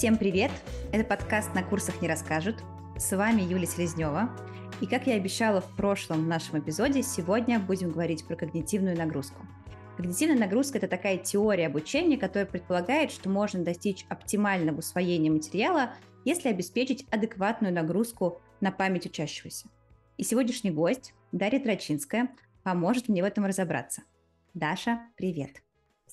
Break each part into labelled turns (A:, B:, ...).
A: Всем привет! Это подкаст «На курсах не расскажут». С вами Юлия Селезнева. И как я обещала в прошлом нашем эпизоде, сегодня будем говорить про когнитивную нагрузку. Когнитивная нагрузка – это такая теория обучения, которая предполагает, что можно достичь оптимального усвоения материала, если обеспечить адекватную нагрузку на память учащегося. И сегодняшний гость, Дарья Трачинская, поможет мне в этом разобраться. Даша, привет!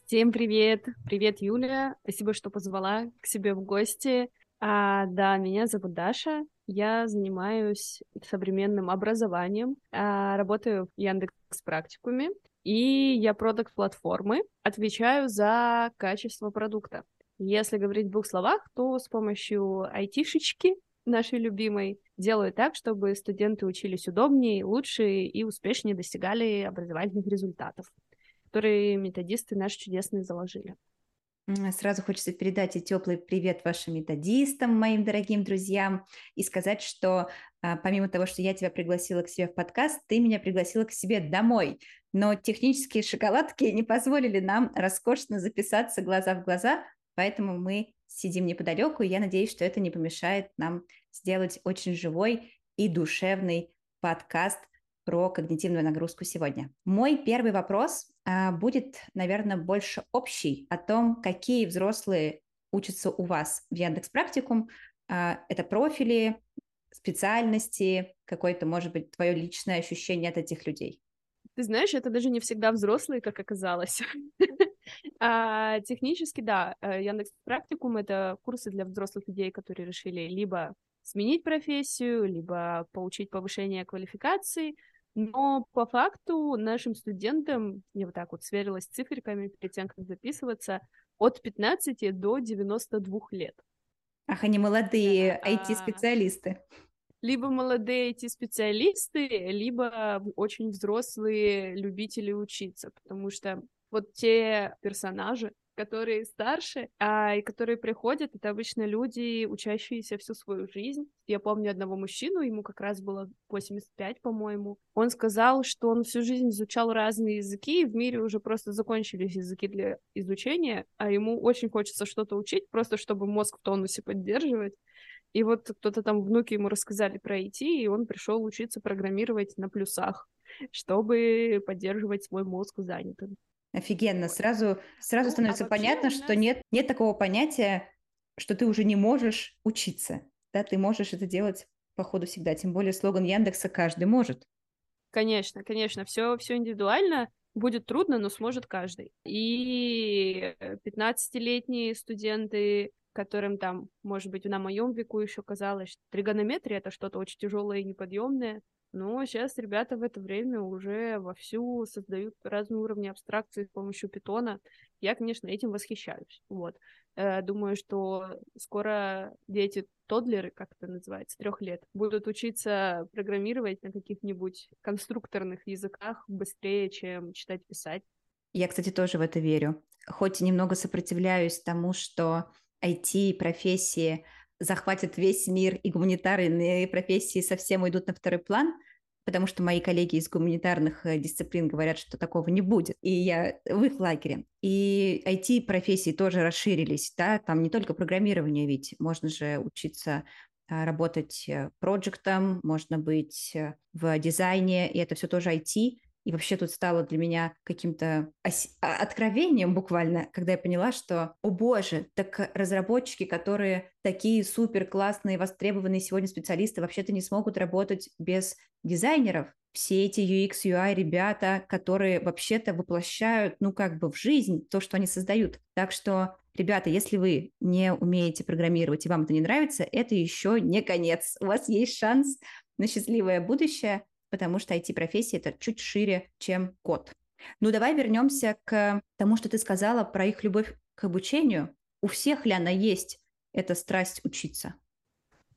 B: Всем привет! Привет, Юлия! Спасибо, что позвала к себе в гости. А, да, меня зовут Даша. Я занимаюсь современным образованием, а, работаю в Яндекс практикуме, и я продукт платформы, отвечаю за качество продукта. Если говорить в двух словах, то с помощью айтишечки нашей любимой делаю так, чтобы студенты учились удобнее, лучше и успешнее достигали образовательных результатов которые методисты наши чудесные заложили.
A: Сразу хочется передать и теплый привет вашим методистам, моим дорогим друзьям, и сказать, что а, помимо того, что я тебя пригласила к себе в подкаст, ты меня пригласила к себе домой. Но технические шоколадки не позволили нам роскошно записаться глаза в глаза, поэтому мы сидим неподалеку, и я надеюсь, что это не помешает нам сделать очень живой и душевный подкаст про когнитивную нагрузку сегодня. Мой первый вопрос а, будет, наверное, больше общий о том, какие взрослые учатся у вас в Яндекс Практикум. А, это профили, специальности, какое-то, может быть, твое личное ощущение от этих людей.
B: Ты знаешь, это даже не всегда взрослые, как оказалось. а, технически, да, э, Яндекс Практикум — это курсы для взрослых людей, которые решили либо сменить профессию, либо получить повышение квалификации — но по факту нашим студентам, я вот так вот сверилась с циферками перед тем, как записываться, от 15 до 92 лет.
A: Ах, они молодые IT-специалисты.
B: Либо молодые IT-специалисты, либо очень взрослые любители учиться, потому что вот те персонажи, которые старше, а, и которые приходят, это обычно люди, учащиеся всю свою жизнь. Я помню одного мужчину, ему как раз было 85, по-моему. Он сказал, что он всю жизнь изучал разные языки, и в мире уже просто закончились языки для изучения, а ему очень хочется что-то учить, просто чтобы мозг в тонусе поддерживать. И вот кто-то там внуки ему рассказали про IT, и он пришел учиться программировать на плюсах, чтобы поддерживать свой мозг занятым.
A: Офигенно. Сразу, сразу ну, становится а понятно, нас... что нет, нет такого понятия, что ты уже не можешь учиться. Да, ты можешь это делать по ходу всегда. Тем более слоган Яндекса «каждый может».
B: Конечно, конечно, все, все индивидуально. Будет трудно, но сможет каждый. И 15-летние студенты, которым там, может быть, на моем веку еще казалось, что тригонометрия — это что-то очень тяжелое и неподъемное, но сейчас ребята в это время уже вовсю создают разные уровни абстракции с помощью питона. Я, конечно, этим восхищаюсь. Вот. Э, думаю, что скоро дети тодлеры, как это называется, трех лет, будут учиться программировать на каких-нибудь конструкторных языках быстрее, чем читать, писать.
A: Я, кстати, тоже в это верю. Хоть и немного сопротивляюсь тому, что IT-профессии захватят весь мир, и гуманитарные профессии совсем уйдут на второй план, потому что мои коллеги из гуманитарных э, дисциплин говорят, что такого не будет. И я в их лагере. И IT-профессии тоже расширились, да, там не только программирование, ведь можно же учиться а, работать э, проектом, можно быть э, в дизайне, и это все тоже IT. И вообще тут стало для меня каким-то ос- а, откровением буквально, когда я поняла, что, о боже, так разработчики, которые такие супер классные, востребованные сегодня специалисты, вообще-то не смогут работать без дизайнеров. Все эти UX, UI ребята, которые вообще-то воплощают, ну, как бы в жизнь то, что они создают. Так что Ребята, если вы не умеете программировать и вам это не нравится, это еще не конец. У вас есть шанс на счастливое будущее потому что IT-профессия это чуть шире, чем код. Ну, давай вернемся к тому, что ты сказала про их любовь к обучению. У всех ли она есть, эта страсть учиться?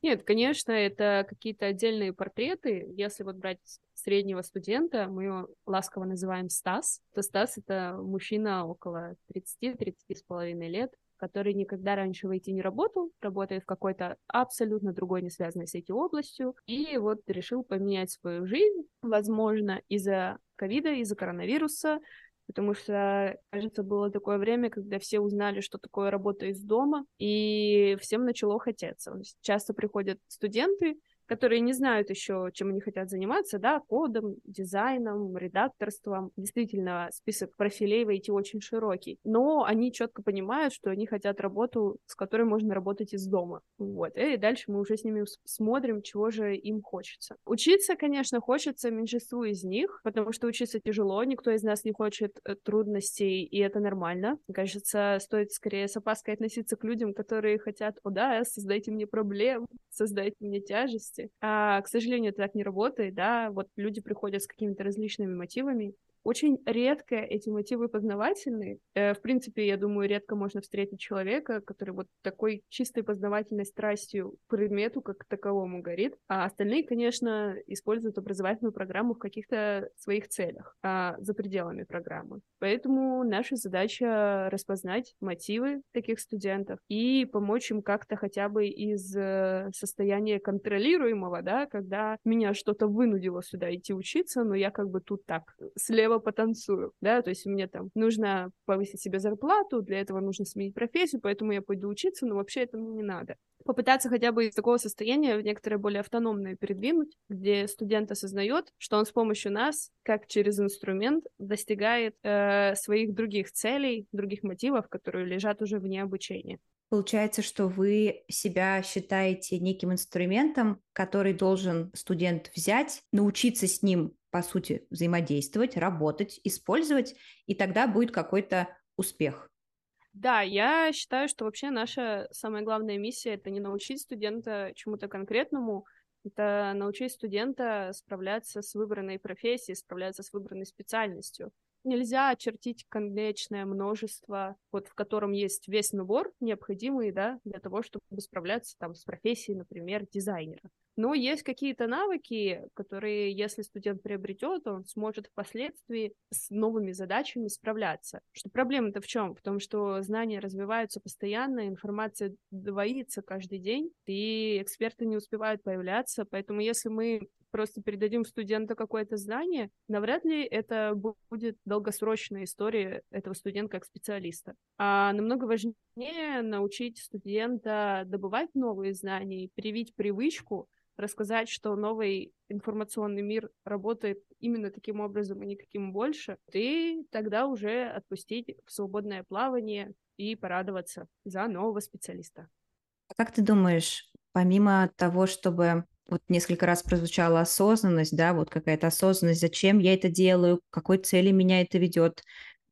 B: Нет, конечно, это какие-то отдельные портреты. Если вот брать среднего студента, мы его ласково называем Стас, то Стас — это мужчина около 30-30 с половиной лет, который никогда раньше в IT не работал, работает в какой-то абсолютно другой, не связанной с IT областью, и вот решил поменять свою жизнь, возможно, из-за ковида, из-за коронавируса, потому что, кажется, было такое время, когда все узнали, что такое работа из дома, и всем начало хотеться. Часто приходят студенты, которые не знают еще, чем они хотят заниматься, да, кодом, дизайном, редакторством. Действительно, список профилей в IT очень широкий. Но они четко понимают, что они хотят работу, с которой можно работать из дома. Вот. И дальше мы уже с ними смотрим, чего же им хочется. Учиться, конечно, хочется меньшинству из них, потому что учиться тяжело, никто из нас не хочет э, трудностей, и это нормально. Кажется, стоит скорее с опаской относиться к людям, которые хотят, о да, создайте мне проблем, создайте мне тяжести, ценности. А, к сожалению, это так не работает, да, вот люди приходят с какими-то различными мотивами, очень редко эти мотивы познавательные. Э, в принципе, я думаю, редко можно встретить человека, который вот такой чистой познавательной страстью к предмету как таковому горит. А остальные, конечно, используют образовательную программу в каких-то своих целях, а за пределами программы. Поэтому наша задача распознать мотивы таких студентов и помочь им как-то хотя бы из э, состояния контролируемого, да, когда меня что-то вынудило сюда идти учиться, но я как бы тут так слева слева потанцую, да, то есть мне там нужно повысить себе зарплату, для этого нужно сменить профессию, поэтому я пойду учиться, но вообще это мне не надо. Попытаться хотя бы из такого состояния в некоторое более автономное передвинуть, где студент осознает, что он с помощью нас, как через инструмент, достигает э, своих других целей, других мотивов, которые лежат уже вне обучения.
A: Получается, что вы себя считаете неким инструментом, который должен студент взять, научиться с ним по сути, взаимодействовать, работать, использовать, и тогда будет какой-то успех.
B: Да, я считаю, что вообще наша самая главная миссия — это не научить студента чему-то конкретному, это научить студента справляться с выбранной профессией, справляться с выбранной специальностью. Нельзя очертить конечное множество, вот в котором есть весь набор необходимый, да, для того, чтобы справляться там с профессией, например, дизайнера. Но есть какие-то навыки, которые, если студент приобретет, он сможет впоследствии с новыми задачами справляться. Что проблема-то в чем? В том, что знания развиваются постоянно, информация двоится каждый день, и эксперты не успевают появляться. Поэтому если мы просто передадим студенту какое-то знание, навряд ли это будет долгосрочная история этого студента как специалиста. А намного важнее научить студента добывать новые знания, привить привычку рассказать, что новый информационный мир работает именно таким образом и никаким больше, и тогда уже отпустить в свободное плавание и порадоваться за нового специалиста.
A: А как ты думаешь, помимо того, чтобы вот несколько раз прозвучала осознанность, да, вот какая-то осознанность, зачем я это делаю, к какой цели меня это ведет,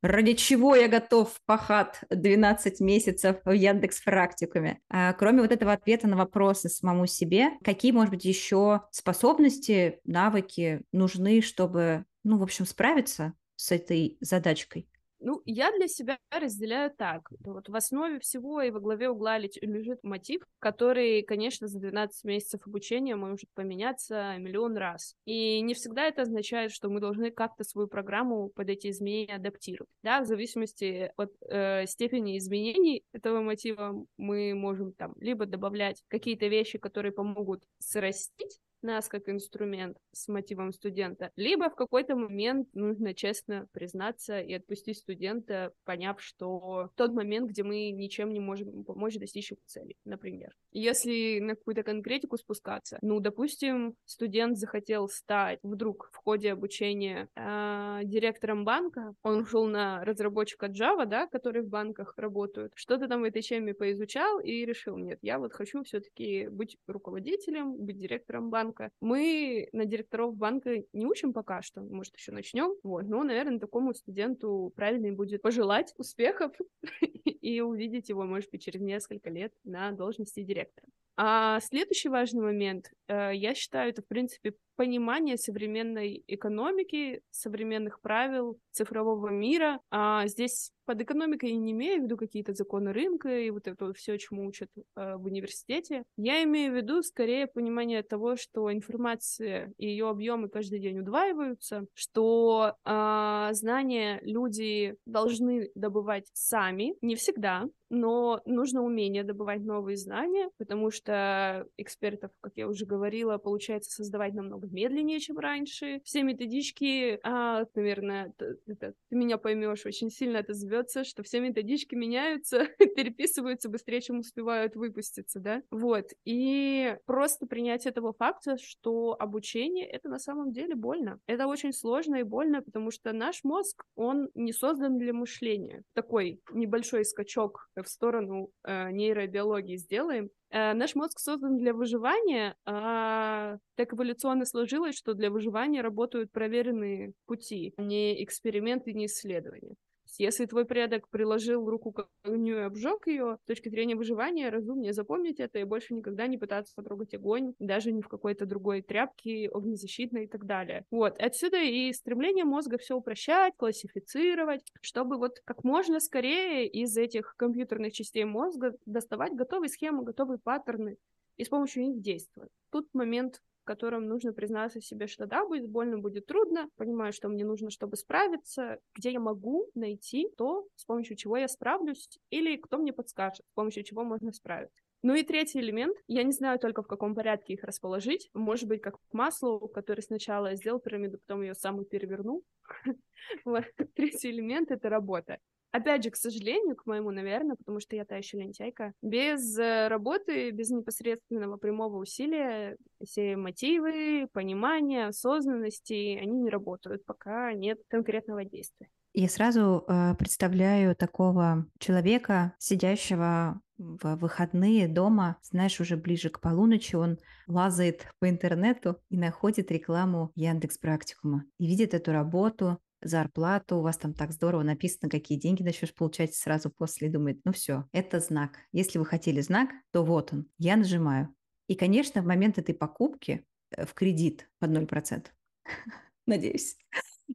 A: ради чего я готов пахать 12 месяцев в Яндекс практикуме. А, кроме вот этого ответа на вопросы самому себе, какие, может быть, еще способности, навыки нужны, чтобы, ну, в общем, справиться с этой задачкой?
B: Ну, я для себя разделяю так. Вот в основе всего и во главе угла лежит мотив, который, конечно, за 12 месяцев обучения может поменяться миллион раз. И не всегда это означает, что мы должны как-то свою программу под эти изменения адаптировать. Да, в зависимости от э, степени изменений этого мотива мы можем там либо добавлять какие-то вещи, которые помогут срастить нас как инструмент с мотивом студента, либо в какой-то момент нужно честно признаться и отпустить студента, поняв, что тот момент, где мы ничем не можем помочь достичь его цели, например. Если на какую-то конкретику спускаться, ну, допустим, студент захотел стать вдруг в ходе обучения э, директором банка, он ушел на разработчика Java, да, который в банках работают, что-то там в этой теме поизучал и решил, нет, я вот хочу все-таки быть руководителем, быть директором банка, банка. Мы на директоров банка не учим пока что, может, еще начнем. Вот. Но, наверное, такому студенту правильно будет пожелать успехов и увидеть его, может быть, через несколько лет на должности директора. А следующий важный момент, э, я считаю, это, в принципе, понимание современной экономики, современных правил цифрового мира. А здесь под экономикой я не имею в виду какие-то законы рынка и вот это все, чему учат э, в университете. Я имею в виду скорее понимание того, что информация и ее объемы каждый день удваиваются, что э, знания люди должны добывать сами, не всегда, но нужно умение добывать новые знания, потому что экспертов, как я уже говорила, получается создавать намного медленнее, чем раньше. Все методички, а, наверное, это, ты меня поймешь, очень сильно это зовется, что все методички меняются, переписываются быстрее, чем успевают выпуститься, да? Вот. И просто принять этого факта, что обучение — это на самом деле больно. Это очень сложно и больно, потому что наш мозг, он не создан для мышления. Такой небольшой скачок в сторону э, нейробиологии сделаем. Э, наш мозг создан для выживания, а так эволюционно сложилось, что для выживания работают проверенные пути, не эксперименты, не исследования. Если твой предок приложил руку к огню и обжег ее, с точки зрения выживания, разумнее запомнить это и больше никогда не пытаться потрогать огонь, даже не в какой-то другой тряпке, огнезащитной и так далее. Вот, отсюда и стремление мозга все упрощать, классифицировать, чтобы вот как можно скорее из этих компьютерных частей мозга доставать готовые схемы, готовые паттерны и с помощью них действовать. Тут момент котором нужно признаться себе, что да, будет больно, будет трудно, понимаю, что мне нужно, чтобы справиться, где я могу найти то, с помощью чего я справлюсь, или кто мне подскажет, с помощью чего можно справиться. Ну и третий элемент, я не знаю только в каком порядке их расположить, может быть, как масло, который сначала сделал пирамиду, потом ее сам и перевернул. Третий элемент — это работа. Опять же, к сожалению, к моему, наверное, потому что я та еще лентяйка, без э, работы, без непосредственного прямого усилия, все мотивы, понимание, осознанности, они не работают, пока нет конкретного действия.
A: Я сразу э, представляю такого человека, сидящего в выходные дома, знаешь, уже ближе к полуночи, он лазает по интернету и находит рекламу Яндекс Практикума и видит эту работу, зарплату, у вас там так здорово написано, какие деньги начнешь получать сразу после, думает, ну все, это знак. Если вы хотели знак, то вот он, я нажимаю. И, конечно, в момент этой покупки э, в кредит под 0%, надеюсь,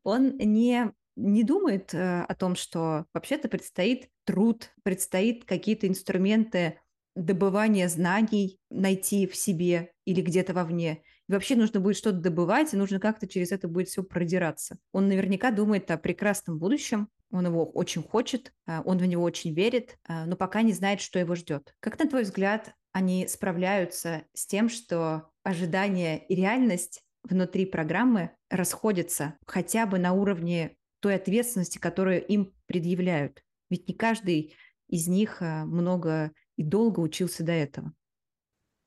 A: он не, не думает э, о том, что вообще-то предстоит труд, предстоит какие-то инструменты добывания знаний найти в себе или где-то вовне. И вообще нужно будет что-то добывать, и нужно как-то через это будет все продираться. Он наверняка думает о прекрасном будущем, он его очень хочет, а, он в него очень верит, но пока не знает, что его ждет. Как, на твой взгляд, они справляются с тем, что ожидания и реальность внутри программы расходятся хотя бы на уровне той ответственности, которую им предъявляют? Ведь не каждый из них а, много и долго учился до этого.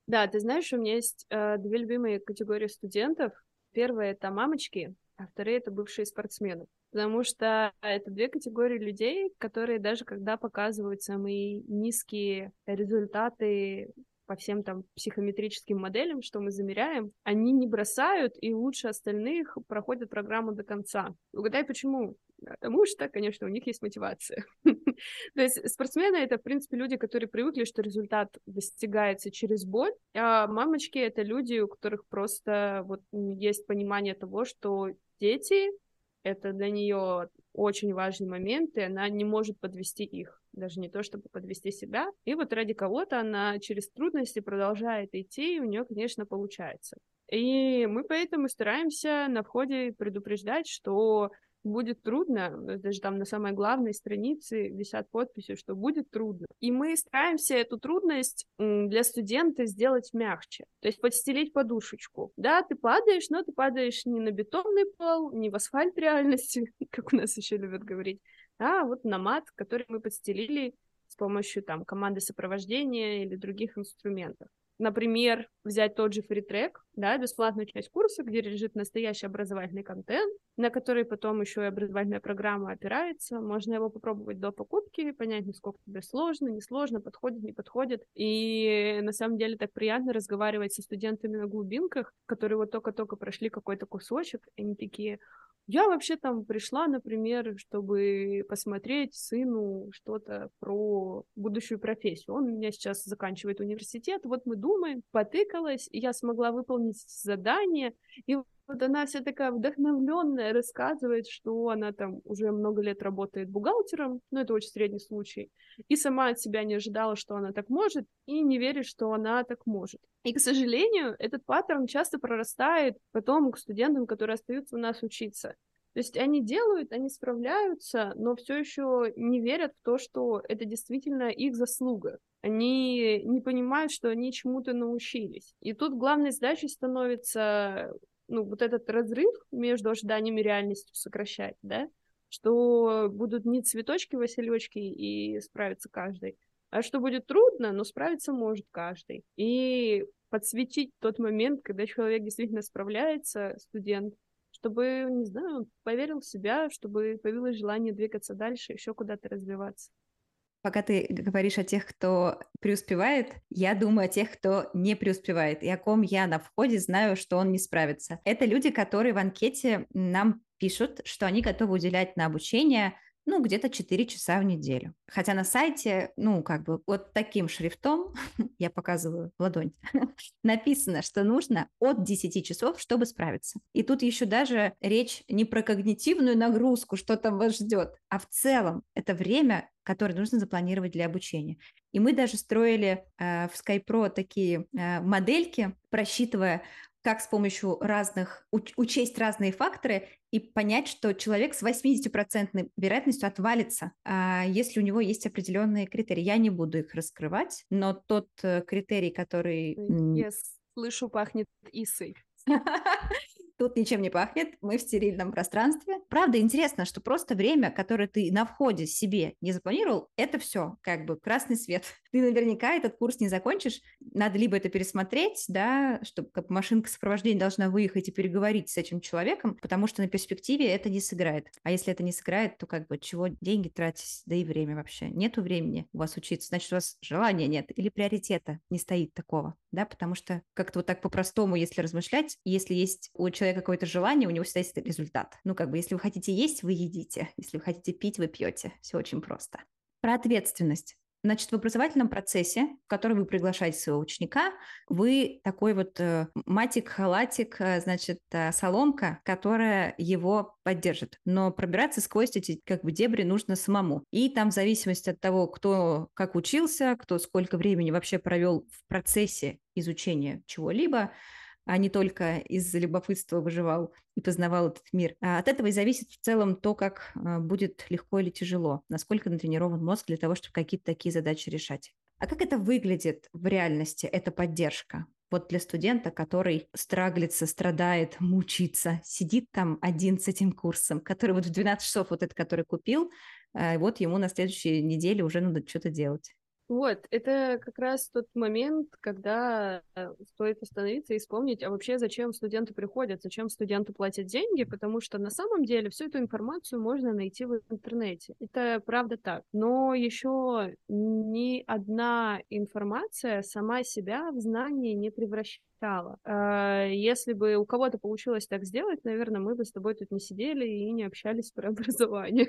B: Да, ты знаешь, у меня есть э, две любимые категории студентов. Первая это мамочки, а вторые это бывшие спортсмены. Потому что это две категории людей, которые даже когда показывают самые низкие результаты по всем там психометрическим моделям, что мы замеряем, они не бросают и лучше остальных проходят программу до конца. Угадай, почему? Потому что, конечно, у них есть мотивация. То есть спортсмены — это, в принципе, люди, которые привыкли, что результат достигается через боль, а мамочки — это люди, у которых просто вот есть понимание того, что дети — это для нее очень важный момент, и она не может подвести их даже не то, чтобы подвести себя. И вот ради кого-то она через трудности продолжает идти, и у нее, конечно, получается. И мы поэтому стараемся на входе предупреждать, что будет трудно, даже там на самой главной странице висят подписи, что будет трудно. И мы стараемся эту трудность для студента сделать мягче, то есть подстелить подушечку. Да, ты падаешь, но ты падаешь не на бетонный пол, не в асфальт реальности, как у нас еще любят говорить, а вот на мат, который мы подстелили с помощью там команды сопровождения или других инструментов. Например, взять тот же фритрек, да, бесплатную часть курса, где лежит настоящий образовательный контент, на который потом еще и образовательная программа опирается. Можно его попробовать до покупки, понять, насколько тебе сложно, не сложно, подходит, не подходит. И на самом деле так приятно разговаривать со студентами на глубинках, которые вот только-только прошли какой-то кусочек, и они такие, я вообще там пришла, например, чтобы посмотреть сыну что-то про будущую профессию. Он у меня сейчас заканчивает университет, вот мы думаем, потыкалась, и я смогла выполнить задание, и вот она вся такая вдохновленная, рассказывает, что она там уже много лет работает бухгалтером, ну это очень средний случай, и сама от себя не ожидала, что она так может, и не верит, что она так может. И, к сожалению, этот паттерн часто прорастает потом к студентам, которые остаются у нас учиться. То есть они делают, они справляются, но все еще не верят в то, что это действительно их заслуга. Они не понимают, что они чему-то научились. И тут главной задачей становится ну, вот этот разрыв между ожиданиями и реальностью сокращать, да, что будут не цветочки, василечки и справится каждый, а что будет трудно, но справиться может каждый. И подсветить тот момент, когда человек действительно справляется, студент, чтобы, не знаю, поверил в себя, чтобы появилось желание двигаться дальше, еще куда-то развиваться.
A: Пока ты говоришь о тех, кто преуспевает, я думаю о тех, кто не преуспевает, и о ком я на входе знаю, что он не справится. Это люди, которые в анкете нам пишут, что они готовы уделять на обучение ну, где-то 4 часа в неделю. Хотя на сайте, ну, как бы вот таким шрифтом, я показываю ладонь, написано, что нужно от 10 часов, чтобы справиться. И тут еще даже речь не про когнитивную нагрузку, что там вас ждет, а в целом это время, которое нужно запланировать для обучения. И мы даже строили э, в SkyPro такие э, модельки, просчитывая, как с помощью разных, уч, учесть разные факторы и понять, что человек с 80% вероятностью отвалится, а если у него есть определенные критерии. Я не буду их раскрывать, но тот э, критерий, который...
B: Я слышу, пахнет Исой.
A: Тут ничем не пахнет, мы в стерильном пространстве. Правда, интересно, что просто время, которое ты на входе себе не запланировал, это все как бы красный свет. Ты наверняка этот курс не закончишь. Надо либо это пересмотреть, да, чтобы как машинка сопровождения должна выехать и переговорить с этим человеком, потому что на перспективе это не сыграет. А если это не сыграет, то как бы чего деньги тратить, да и время вообще. Нету времени у вас учиться, значит, у вас желания нет или приоритета не стоит такого, да, потому что как-то вот так по-простому, если размышлять, если есть у человека человека какое-то желание, у него всегда есть результат. Ну, как бы, если вы хотите есть, вы едите. Если вы хотите пить, вы пьете. Все очень просто. Про ответственность. Значит, в образовательном процессе, в который вы приглашаете своего ученика, вы такой вот э, матик, халатик, э, значит, э, соломка, которая его поддержит. Но пробираться сквозь эти как бы дебри нужно самому. И там в зависимости от того, кто как учился, кто сколько времени вообще провел в процессе изучения чего-либо, а не только из-за любопытства выживал и познавал этот мир. А от этого и зависит в целом то, как а, будет легко или тяжело, насколько натренирован мозг для того, чтобы какие-то такие задачи решать. А как это выглядит в реальности, эта поддержка? Вот для студента, который страглится, страдает, мучится, сидит там один с этим курсом, который вот в 12 часов вот этот, который купил, а, вот ему на следующей неделе уже надо что-то делать.
B: Вот, это как раз тот момент, когда э, стоит остановиться и вспомнить, а вообще зачем студенты приходят, зачем студенты платят деньги, потому что на самом деле всю эту информацию можно найти в интернете. Это правда так. Но еще ни одна информация сама себя в знание не превращает читала. А, если бы у кого-то получилось так сделать, наверное, мы бы с тобой тут не сидели и не общались про образование.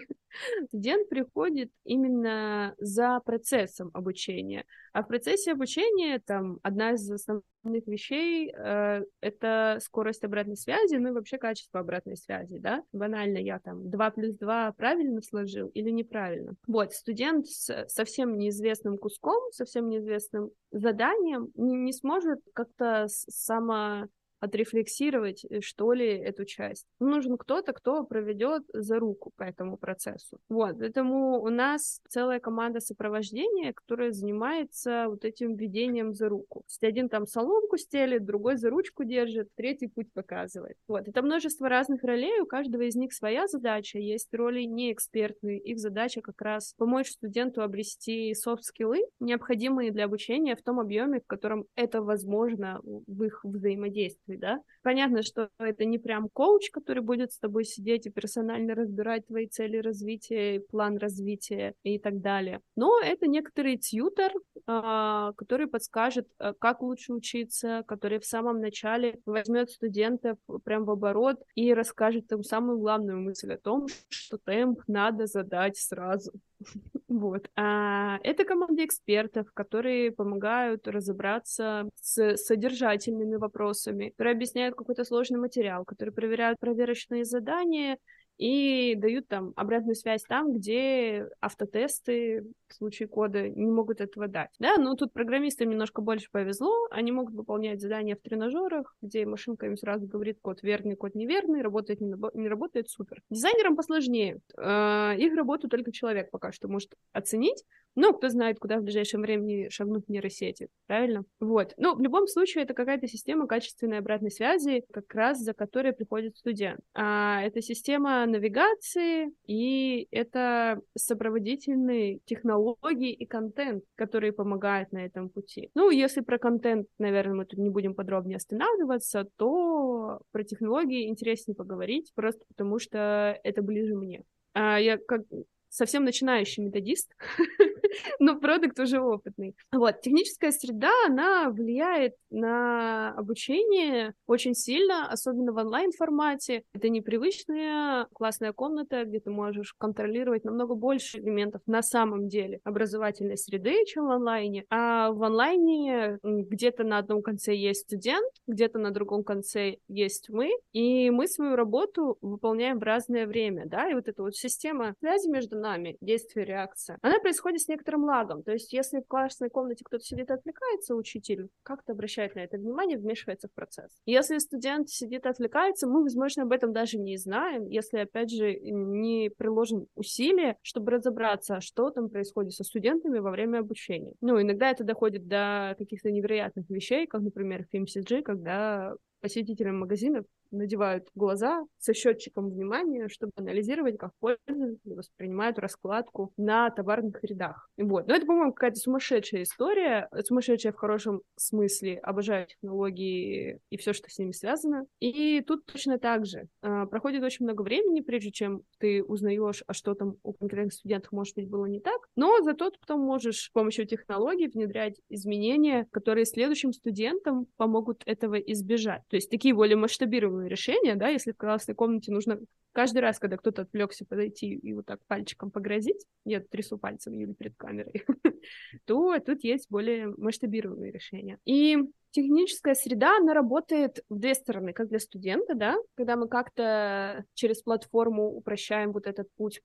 B: Студент приходит именно за процессом обучения. А в процессе обучения там одна из основных вещей э, это скорость обратной связи, ну и вообще качество обратной связи, да. Банально я там 2 плюс 2 правильно сложил или неправильно. Вот, студент с совсем неизвестным куском, совсем неизвестным заданием не, не сможет как-то само отрефлексировать, э, что ли, эту часть. Нужен кто-то, кто проведет за руку по этому процессу. Вот, поэтому у нас целая команда сопровождения, которая занимается вот этим ведением за руку. То есть один там соломку стелит, другой за ручку держит, третий путь показывает. Вот, это множество разных ролей, у каждого из них своя задача. Есть роли неэкспертные, их задача как раз помочь студенту обрести софт-скиллы, необходимые для обучения в том объеме, в котором это возможно в их взаимодействии действий, да. Понятно, что это не прям коуч, который будет с тобой сидеть и персонально разбирать твои цели развития, план развития и так далее. Но это некоторый тьютер, а, который подскажет, а, как лучше учиться, который в самом начале возьмет студентов прям в оборот и расскажет им самую главную мысль о том, что темп надо задать сразу. Вот. А это команда экспертов, которые помогают разобраться с содержательными вопросами, которые объясняют какой-то сложный материал, которые проверяют проверочные задания, и дают там обратную связь там, где автотесты в случае кода не могут этого дать. Да, но тут программистам немножко больше повезло, они могут выполнять задания в тренажерах, где машинка им сразу говорит код верный, код неверный, работает, не, не работает, супер. Дизайнерам посложнее. Э, их работу только человек пока что может оценить, Ну, кто знает, куда в ближайшем времени шагнут нейросети, правильно? Вот. Ну, в любом случае, это какая-то система качественной обратной связи, как раз за которой приходит студент. А это система навигации, и это сопроводительные технологии и контент, которые помогают на этом пути. Ну, если про контент, наверное, мы тут не будем подробнее останавливаться, то про технологии интереснее поговорить, просто потому что это ближе мне. А я как совсем начинающий методист, но продукт уже опытный. Вот, техническая среда, она влияет на обучение очень сильно, особенно в онлайн-формате. Это непривычная классная комната, где ты можешь контролировать намного больше элементов на самом деле образовательной среды, чем в онлайне. А в онлайне где-то на одном конце есть студент, где-то на другом конце есть мы, и мы свою работу выполняем в разное время, да, и вот эта вот система связи между нами, действие, реакция, она происходит с некоторым лагом. То есть, если в классной комнате кто-то сидит и отвлекается, учитель как-то обращает на это внимание, вмешивается в процесс. Если студент сидит и отвлекается, мы, возможно, об этом даже не знаем, если, опять же, не приложим усилия, чтобы разобраться, что там происходит со студентами во время обучения. Ну, иногда это доходит до каких-то невероятных вещей, как, например, в FMCG, когда посетителям магазинов надевают глаза со счетчиком внимания, чтобы анализировать, как пользователи воспринимают раскладку на товарных рядах. Вот. Но это, по-моему, какая-то сумасшедшая история, сумасшедшая в хорошем смысле. Обожаю технологии и все, что с ними связано. И тут точно так же. А, проходит очень много времени, прежде чем ты узнаешь, а что там у конкретных студентов, может быть, было не так. Но зато ты потом можешь с помощью технологий внедрять изменения, которые следующим студентам помогут этого избежать. То есть такие более масштабированные правильное решение, да, если в классной комнате нужно каждый раз, когда кто-то отвлекся, подойти и вот так пальчиком погрозить, я трясу пальцем или перед камерой, то тут есть более масштабированные решения. И техническая среда, она работает в две стороны, как для студента, да, когда мы как-то через платформу упрощаем вот этот путь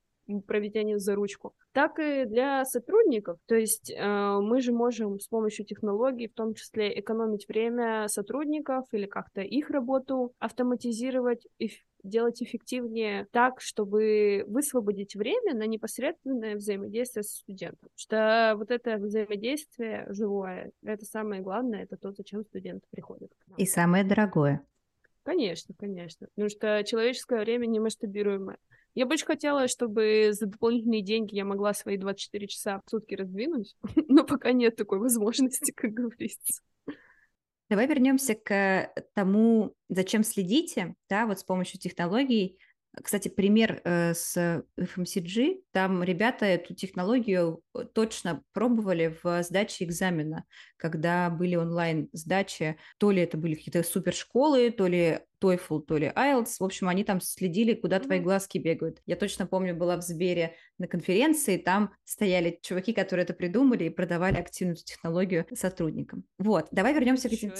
B: проведения за ручку, так и для сотрудников. То есть э, мы же можем с помощью технологий, в том числе, экономить время сотрудников или как-то их работу автоматизировать и делать эффективнее так, чтобы высвободить время на непосредственное взаимодействие с студентом. Что вот это взаимодействие живое, это самое главное, это то, зачем студент приходит.
A: И самое дорогое.
B: Конечно, конечно. Потому что человеческое время не масштабируемое. Я бы очень хотела, чтобы за дополнительные деньги я могла свои 24 часа в сутки раздвинуть, но пока нет такой возможности, как говорится.
A: Давай вернемся к тому, зачем следите, да, вот с помощью технологий. Кстати, пример э, с FMCG, там ребята эту технологию э, точно пробовали в сдаче экзамена, когда были онлайн сдачи, то ли это были какие-то супершколы, то ли TOEFL, то ли IELTS. В общем, они там следили, куда твои глазки бегают. Я точно помню, была в Сбере на конференции, там стояли чуваки, которые это придумали и продавали активную технологию сотрудникам. Вот, давай вернемся к этим...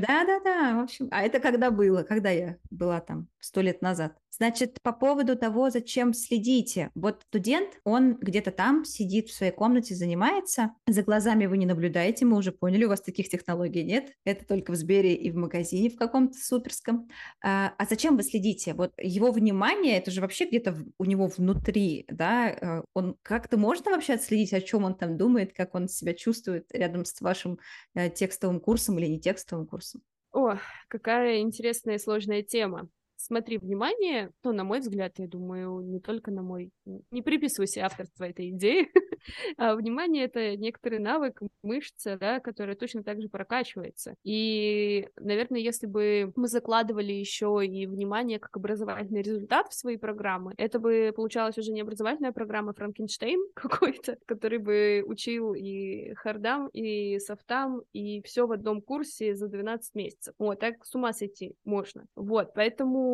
A: Да-да-да, в общем, а это когда было? Когда я была там? Сто лет назад. Значит, по поводу того, зачем следите. Вот студент, он где-то там сидит в своей комнате, занимается. За глазами вы не наблюдаете, мы уже поняли, у вас таких технологий нет. Это только в Сбере и в магазине в каком-то суперском. А, а зачем вы следите? Вот его внимание, это же вообще где-то у него внутри, да? Э, он как-то можно вообще отследить, о чем он там думает, как он себя чувствует рядом с вашим э, текстовым курсом или не текстовым курсом?
B: О, какая интересная и сложная тема смотри, внимание, ну, на мой взгляд, я думаю, не только на мой, не приписывай себе авторство этой идеи, а внимание — это некоторый навык, мышца, да, которая точно так же прокачивается. И, наверное, если бы мы закладывали еще и внимание как образовательный результат в свои программы, это бы получалась уже не образовательная программа Франкенштейн какой-то, который бы учил и хардам, и софтам, и все в одном курсе за 12 месяцев. Вот, так с ума сойти можно. Вот, поэтому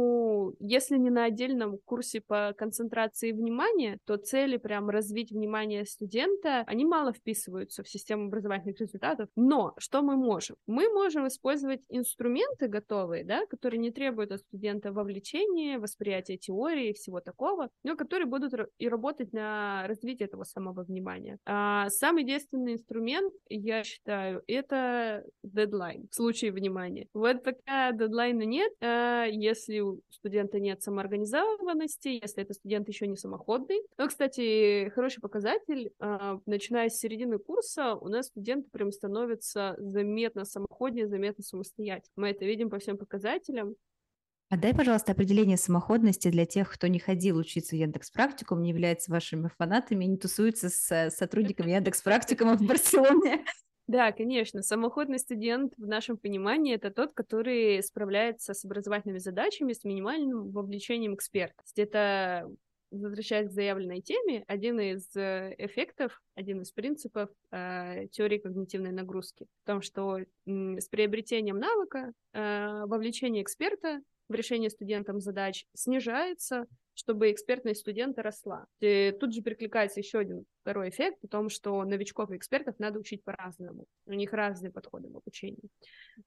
B: если не на отдельном курсе по концентрации внимания, то цели прям развить внимание студента, они мало вписываются в систему образовательных результатов. Но что мы можем? Мы можем использовать инструменты готовые, да, которые не требуют от студента вовлечения, восприятия теории и всего такого, но которые будут и работать на развитие этого самого внимания. А самый действенный инструмент, я считаю, это дедлайн в случае внимания. Вот пока дедлайна нет, а если у студента нет самоорганизованности, если это студент еще не самоходный. Но, кстати, хороший показатель, а, начиная с середины курса, у нас студенты прям становятся заметно самоходнее, заметно самостоятельнее. Мы это видим по всем показателям.
A: А дай, пожалуйста, определение самоходности для тех, кто не ходил учиться в Яндекс Практикум, не является вашими фанатами, не тусуется с сотрудниками Яндекс Практикума в Барселоне.
B: Да, конечно. Самоходный студент в нашем понимании это тот, который справляется с образовательными задачами с минимальным вовлечением эксперта. Это возвращаясь к заявленной теме, один из э, эффектов, один из принципов э, теории когнитивной нагрузки в том, что э, с приобретением навыка э, вовлечение эксперта в решение студентам задач снижается, чтобы экспертность студента росла. И тут же прикликается еще один второй эффект о том, что новичков и экспертов надо учить по-разному. У них разные подходы в обучении.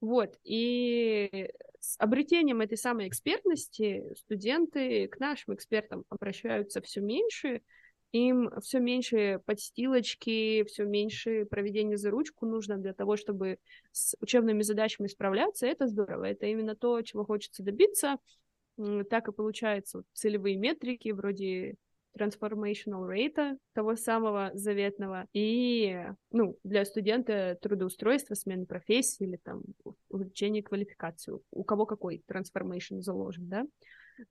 B: Вот. И с обретением этой самой экспертности студенты к нашим экспертам обращаются все меньше, им все меньше подстилочки, все меньше проведения за ручку нужно для того, чтобы с учебными задачами справляться. Это здорово, это именно то, чего хочется добиться. Так и получается. Целевые метрики вроде transformational rate, того самого заветного, и, ну, для студента трудоустройство, смены профессии или там увеличение квалификации, у кого какой transformation заложен, да,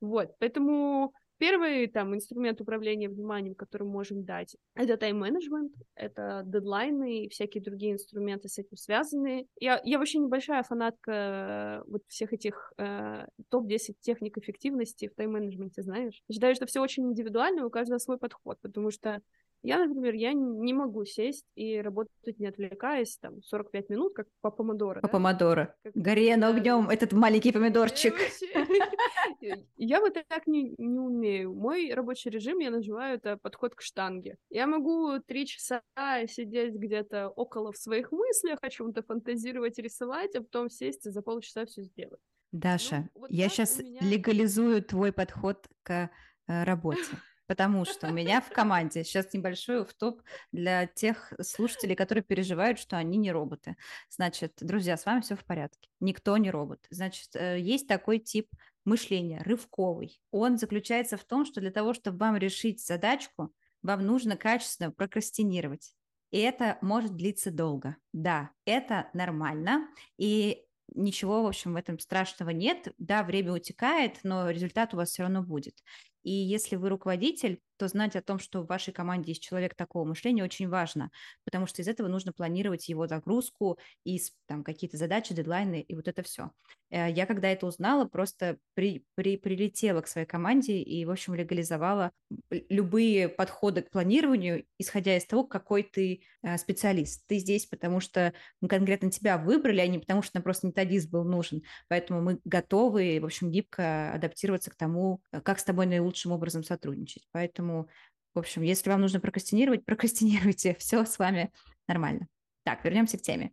B: вот, поэтому Первый там инструмент управления вниманием, который мы можем дать, это тайм-менеджмент, это дедлайны и всякие другие инструменты с этим связанные. Я, я вообще небольшая фанатка э, вот всех этих э, топ-10 техник эффективности в тайм-менеджменте, знаешь. Считаю, что все очень индивидуально, у каждого свой подход, потому что я, например, я не могу сесть и работать, не отвлекаясь, там, 45 минут, как по помодоро.
A: По да? помодоро. Как... Горе на огнем, этот маленький помидорчик.
B: Я вот так не, не умею. Мой рабочий режим, я называю это подход к штанге. Я могу три часа сидеть где-то около в своих мыслях, о чем-то фантазировать, рисовать, а потом сесть и за полчаса все сделать.
A: Даша, ну, вот я сейчас меня... легализую твой подход к э, работе потому что у меня в команде сейчас небольшой в топ для тех слушателей, которые переживают, что они не роботы. Значит, друзья, с вами все в порядке. Никто не робот. Значит, э, есть такой тип мышления, рывковый. Он заключается в том, что для того, чтобы вам решить задачку, вам нужно качественно прокрастинировать. И это может длиться долго. Да, это нормально. И ничего, в общем, в этом страшного нет. Да, время утекает, но результат у вас все равно будет. И если вы руководитель, то знать о том, что в вашей команде есть человек такого мышления, очень важно, потому что из этого нужно планировать его загрузку и там какие-то задачи, дедлайны и вот это все. Э, я когда это узнала, просто при, при, прилетела к своей команде и, в общем, легализовала любые подходы к планированию, исходя из того, какой ты э, специалист. Ты здесь, потому что мы конкретно тебя выбрали, а не потому что нам просто методист был нужен. Поэтому мы готовы, в общем, гибко адаптироваться к тому, э, как с тобой наилучше лучшим образом сотрудничать. Поэтому, в общем, если вам нужно прокрастинировать, прокрастинируйте, все с вами нормально. Так, вернемся к теме.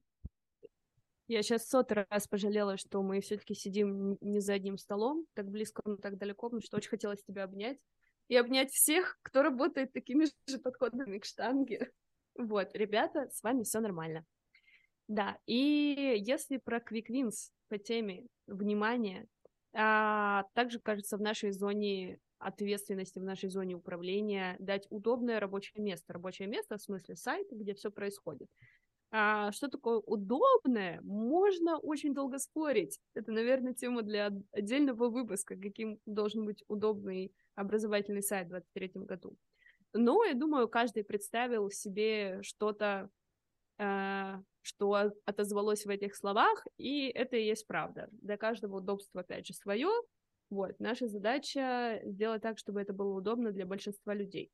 B: Я сейчас сотый раз пожалела, что мы все-таки сидим не за одним столом, так близко, но так далеко, потому что очень хотелось тебя обнять. И обнять всех, кто работает такими же подходами к штанге. Вот, ребята, с вами все нормально. Да, и если про Quick Wins по теме внимания, а, также, кажется, в нашей зоне ответственности в нашей зоне управления, дать удобное рабочее место. Рабочее место в смысле сайт, где все происходит. А что такое удобное, можно очень долго спорить. Это, наверное, тема для отдельного выпуска, каким должен быть удобный образовательный сайт в 2023 году. Но, я думаю, каждый представил себе что-то, э, что отозвалось в этих словах, и это и есть правда. Для каждого удобства, опять же, свое, вот, наша задача сделать так, чтобы это было удобно для большинства людей.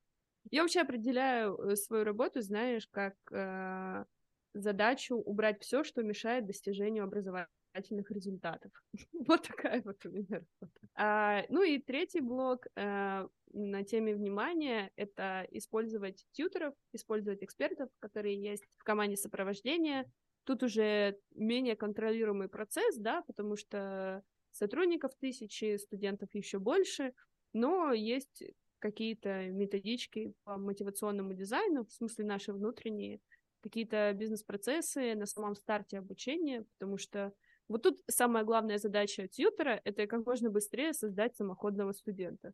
B: Я вообще определяю э, свою работу, знаешь, как э, задачу убрать все, что мешает достижению образовательных результатов. вот такая вот у меня работа. А, ну и третий блок э, на теме внимания — это использовать тьютеров, использовать экспертов, которые есть в команде сопровождения. Тут уже менее контролируемый процесс, да, потому что сотрудников тысячи, студентов еще больше, но есть какие-то методички по мотивационному дизайну, в смысле наши внутренние, какие-то бизнес-процессы на самом старте обучения, потому что Вот тут самая главная задача тьютера — это как можно быстрее создать самоходного студента.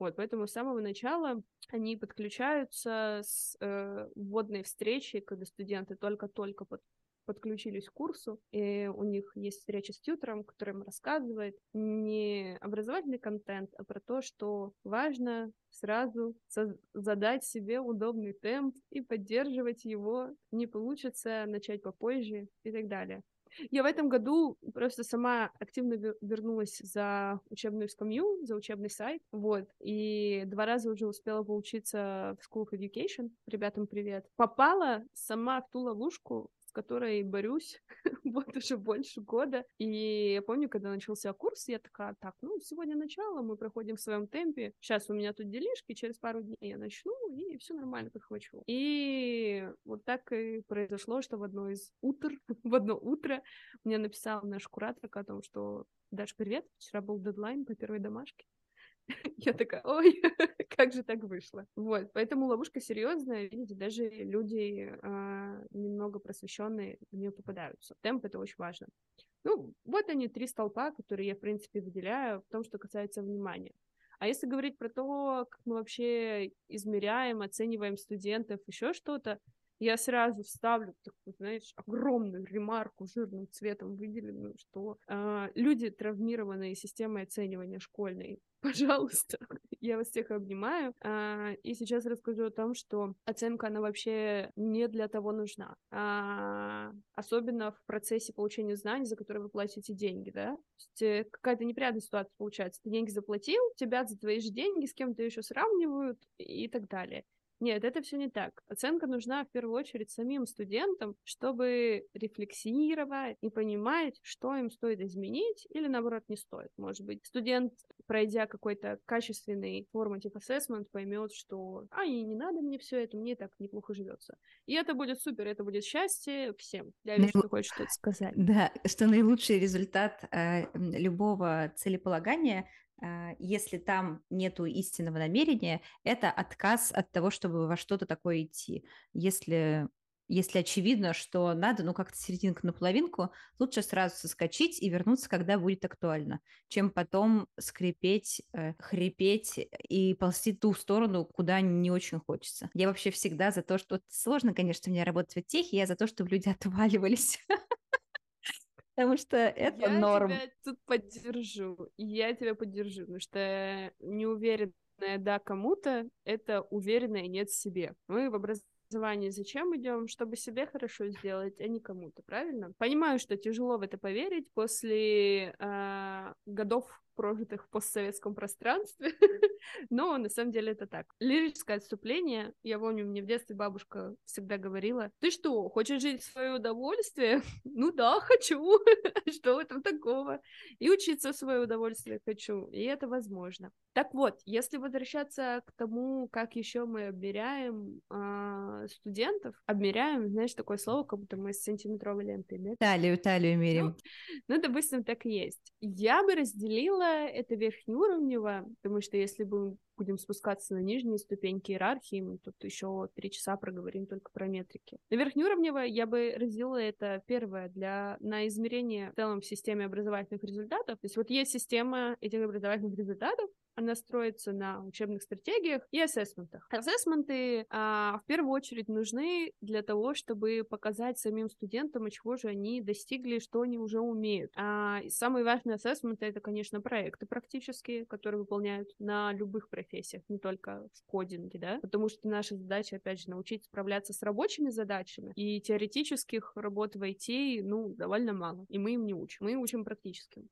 B: Вот, поэтому с самого начала они подключаются с э, вводной встречи, когда студенты только-только под, подключились к курсу, и у них есть встреча с тьютером, который им рассказывает не образовательный контент, а про то, что важно сразу задать себе удобный темп и поддерживать его, не получится начать попозже и так далее. Я в этом году просто сама активно вернулась за учебную скамью, за учебный сайт, вот, и два раза уже успела поучиться в School of Education. Ребятам привет. Попала сама в ту ловушку, которой борюсь вот уже больше года. И я помню, когда начался курс, я такая, так, ну, сегодня начало, мы проходим в своем темпе. Сейчас у меня тут делишки, через пару дней я начну, и все нормально подхвачу. И вот так и произошло, что в одно из утр, в одно утро мне написал наш кураторка о том, что Даш, привет, вчера был дедлайн по первой домашке. Я такая, ой, как же так вышло? Вот, поэтому ловушка серьезная, видите, даже люди э, немного просвещенные в нее попадаются. Темп это очень важно. Ну, вот они три столпа, которые я, в принципе, выделяю в том, что касается внимания. А если говорить про то, как мы вообще измеряем, оцениваем студентов, еще что-то, я сразу вставлю такую, знаешь, огромную ремарку жирным цветом выделенную, что э, люди, травмированные системой оценивания школьной, пожалуйста, я вас всех обнимаю. А, и сейчас расскажу о том, что оценка, она вообще не для того нужна. А, особенно в процессе получения знаний, за которые вы платите деньги, да? То есть э, какая-то неприятная ситуация получается. Ты деньги заплатил, тебя за твои же деньги с кем-то еще сравнивают и так далее. Нет, это все не так. Оценка нужна в первую очередь самим студентам, чтобы рефлексировать и понимать, что им стоит изменить или, наоборот, не стоит. Может быть, студент, пройдя какой-то качественный formative assessment, поймет, что «а, и не надо мне все это, мне так неплохо живется». И это будет супер, это будет счастье всем. Я вижу, Наил... что хочешь что-то сказать.
A: Да, что наилучший результат э, любого целеполагания если там нету истинного намерения, это отказ от того, чтобы во что-то такое идти. Если если очевидно, что надо, ну, как-то серединка на половинку, лучше сразу соскочить и вернуться, когда будет актуально, чем потом скрипеть, э, хрипеть и ползти ту сторону, куда не очень хочется. Я вообще всегда за то, что сложно, конечно, мне работать в техе, я за то, чтобы люди отваливались. Потому что это
B: я
A: норм.
B: Я тебя тут поддержу. Я тебя поддержу, потому что неуверенная да кому-то — это уверенное нет себе. Мы в образовании зачем идем? Чтобы себе хорошо сделать, а не кому-то, правильно? Понимаю, что тяжело в это поверить после э, годов прожитых в постсоветском пространстве, но на самом деле это так. Лирическое отступление, я помню, мне в детстве бабушка всегда говорила, ты что, хочешь жить в свое удовольствие? ну да, хочу, что в этом такого? И учиться в свое удовольствие хочу, и это возможно. Так вот, если возвращаться к тому, как еще мы обмеряем э, студентов, обмеряем, знаешь, такое слово, как будто мы с сантиметровой лентой, да?
A: Талию, талию мерим.
B: Ну, ну, допустим, так и есть. Я бы разделила это верхнеуровнево, потому что если бы будем спускаться на нижние ступеньки иерархии, мы тут еще три часа проговорим только про метрики. На верхнеуровнево я бы разделила это первое для на измерение в целом в системе образовательных результатов. То есть вот есть система этих образовательных результатов, она строится на учебных стратегиях и ассессментах. Ассессменты а, в первую очередь нужны для того, чтобы показать самим студентам, чего же они достигли, что они уже умеют. А, и самый важный ассессмент — это, конечно, проекты практические, которые выполняют на любых профессиях, не только в кодинге, да, потому что наша задача, опять же, научить справляться с рабочими задачами, и теоретических работ в IT, ну, довольно мало, и мы им не учим, мы учим практическим.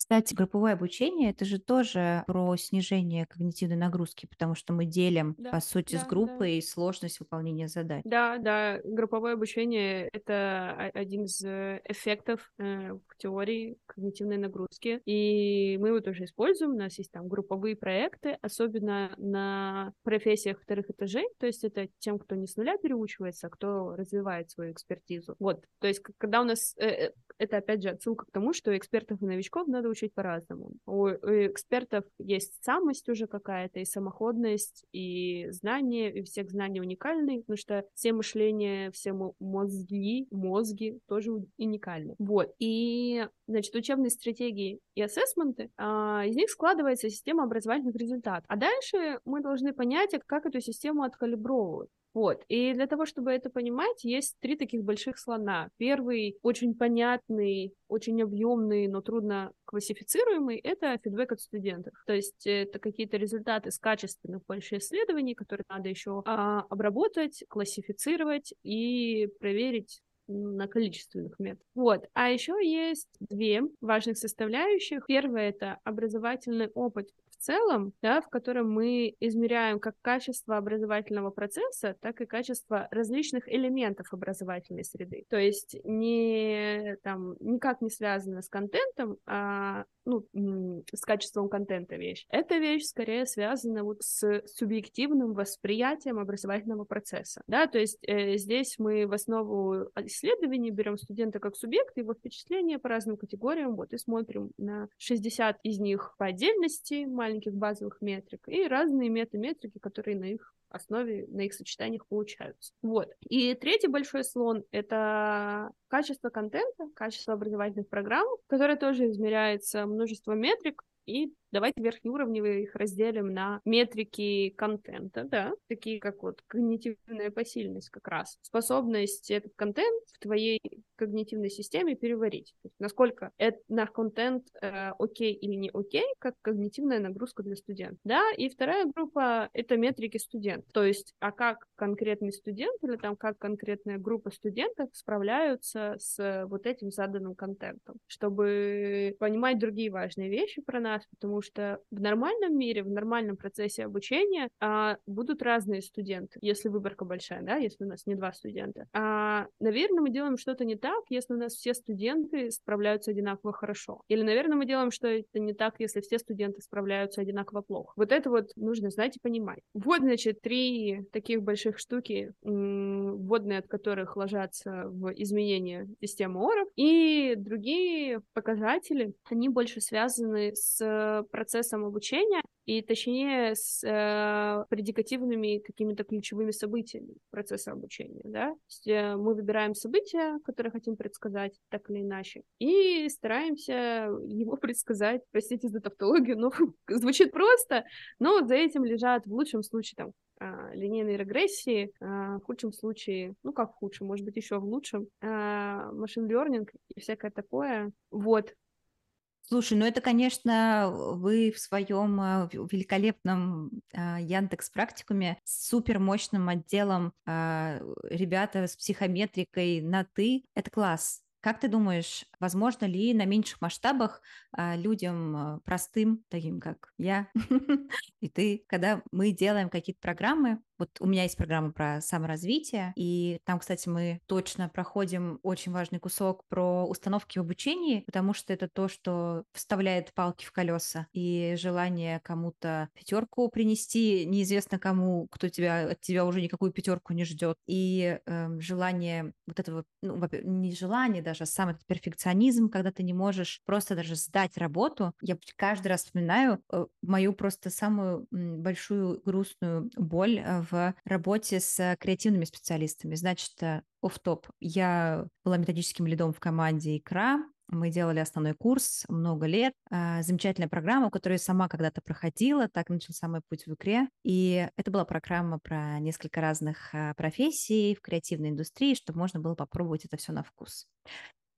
A: Кстати, групповое обучение это же тоже про снижение когнитивной нагрузки, потому что мы делим, да, по сути, да, с группой да. сложность выполнения задач.
B: Да, да, групповое обучение это один из э, эффектов э, теории когнитивной нагрузки. И мы его тоже используем. У нас есть там групповые проекты, особенно на профессиях вторых этажей. То есть это тем, кто не с нуля переучивается, а кто развивает свою экспертизу. Вот, то есть когда у нас... Э, э это опять же отсылка к тому, что экспертов и новичков надо учить по-разному. У, у экспертов есть самость уже какая-то, и самоходность, и знания, и всех знаний уникальные, потому что все мышления, все мозги, мозги тоже уникальны. Вот. И, значит, учебные стратегии и ассессменты, а, из них складывается система образовательных результатов. А дальше мы должны понять, как эту систему откалибровывать. Вот. И для того, чтобы это понимать, есть три таких больших слона. Первый, очень понятный, очень объемный, но трудно классифицируемый, это фидбэк от студентов. То есть это какие-то результаты с качественных больших исследований, которые надо еще а, обработать, классифицировать и проверить на количественных методах. Вот. А еще есть две важных составляющих. Первое — это образовательный опыт целом, да, в котором мы измеряем как качество образовательного процесса, так и качество различных элементов образовательной среды. То есть не там никак не связано с контентом, а ну, с качеством контента вещь. Эта вещь скорее связана вот с субъективным восприятием образовательного процесса, да, то есть э, здесь мы в основу исследований берем студента как субъекта, его впечатления по разным категориям, вот, и смотрим на 60 из них по отдельности, маленьких базовых метрик, и разные метаметрики, которые на их основе, на их сочетаниях получаются. Вот. И третий большой слон — это качество контента, качество образовательных программ, которое тоже измеряется множеством метрик, и Давайте верхнеуровневые их разделим на метрики контента, да, такие как вот когнитивная посильность как раз, способность этот контент в твоей когнитивной системе переварить. насколько это, наш контент э, окей или не окей, как когнитивная нагрузка для студента. Да, и вторая группа — это метрики студент. То есть, а как конкретный студент или там как конкретная группа студентов справляются с вот этим заданным контентом, чтобы понимать другие важные вещи про нас, потому что в нормальном мире, в нормальном процессе обучения а, будут разные студенты, если выборка большая, да, если у нас не два студента. А, наверное, мы делаем что-то не так, если у нас все студенты справляются одинаково хорошо. Или, наверное, мы делаем что-то не так, если все студенты справляются одинаково плохо. Вот это вот нужно знать и понимать. Вот, значит, три таких больших штуки, вводные от которых ложатся в изменение системы ОРов, и другие показатели, они больше связаны с процессом обучения, и точнее с э, предикативными какими-то ключевыми событиями процесса обучения, да. То есть, э, мы выбираем события, которые хотим предсказать, так или иначе, и стараемся его предсказать, простите за тавтологию, но звучит просто, но за этим лежат в лучшем случае там а, линейной регрессии, а, в худшем случае, ну как в худшем, может быть, еще в лучшем, машин learning и всякое такое. Вот.
A: Слушай, ну это, конечно, вы в своем а, великолепном а, Яндекс практикуме с супер мощным отделом а, ребята с психометрикой на ты. Это класс. Как ты думаешь, возможно ли на меньших масштабах людям простым, таким как я и ты, когда мы делаем какие-то программы, вот у меня есть программа про саморазвитие, и там, кстати, мы точно проходим очень важный кусок про установки в обучении, потому что это то, что вставляет палки в колеса, и желание кому-то пятерку принести, неизвестно кому, кто тебя от тебя уже никакую пятерку не ждет, и э, желание вот этого, ну, не желание даже, а сам этот перфекционизм, когда ты не можешь просто даже сдать работу. Я каждый раз вспоминаю э, мою просто самую большую грустную боль э, в работе с креативными специалистами. Значит, оф э, топ Я была методическим лидом в команде «Икра», мы делали основной курс много лет. А, замечательная программа, которую я сама когда-то проходила. Так начался мой путь в икре. И это была программа про несколько разных профессий в креативной индустрии, чтобы можно было попробовать это все на вкус.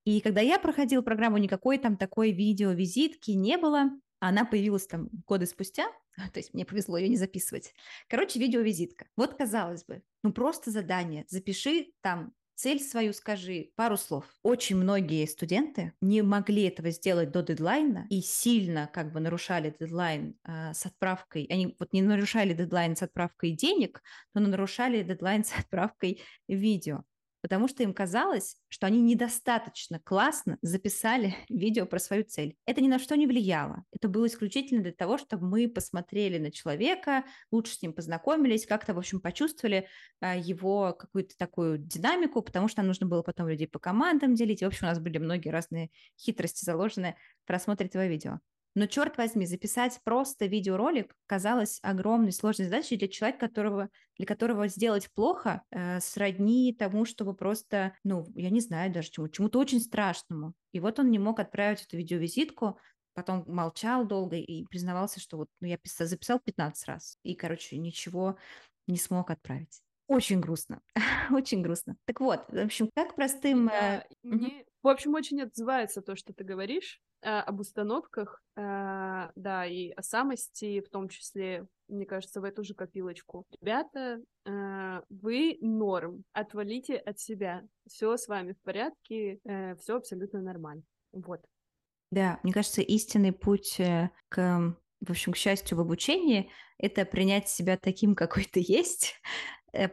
A: И когда я проходила программу, никакой там такой видео-визитки не было. Она появилась там годы спустя, то есть мне повезло ее не записывать. Короче, видеовизитка. Вот, казалось бы, ну просто задание. Запиши там цель свою скажи, пару слов. Очень многие студенты не могли этого сделать до дедлайна и сильно как бы нарушали дедлайн э, с отправкой. Они вот не нарушали дедлайн с отправкой денег, но нарушали дедлайн с отправкой видео. Потому что им казалось, что они недостаточно классно записали видео про свою цель. Это ни на что не влияло. Это было исключительно для того, чтобы мы посмотрели на человека, лучше с ним познакомились, как-то, в общем, почувствовали а, его какую-то такую динамику, потому что нам нужно было потом людей по командам делить. В общем, у нас были многие разные хитрости заложены в просмотре этого видео. Но, черт возьми, записать просто видеоролик казалось огромной сложной задачей для человека, которого, для которого сделать плохо э, сродни тому, чтобы просто, ну, я не знаю даже чему, чему-то очень страшному. И вот он не мог отправить эту видеовизитку, потом молчал долго и признавался, что вот ну, я писал, записал 15 раз, и, короче, ничего не смог отправить. Очень грустно, очень грустно. Так вот, в общем, как простым...
B: Да, э, мне, в общем, очень отзывается то, что ты говоришь, Э, об установках, э, да, и о самости, в том числе, мне кажется, в эту же копилочку. Ребята, э, вы норм, отвалите от себя, все с вами в порядке, все абсолютно нормально. Вот.
A: Да, мне кажется, истинный путь к, в общем, к счастью в обучении – это принять себя таким, какой ты есть,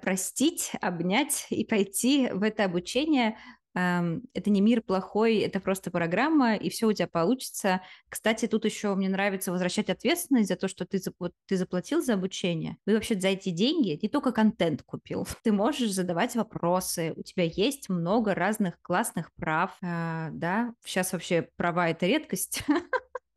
A: простить, обнять и пойти в это обучение это не мир плохой, это просто программа, и все у тебя получится. Кстати, тут еще мне нравится возвращать ответственность за то, что ты, ты заплатил за обучение. Вы вообще за эти деньги не только контент купил, ты можешь задавать вопросы, у тебя есть много разных классных прав, а, да, сейчас вообще права – это редкость,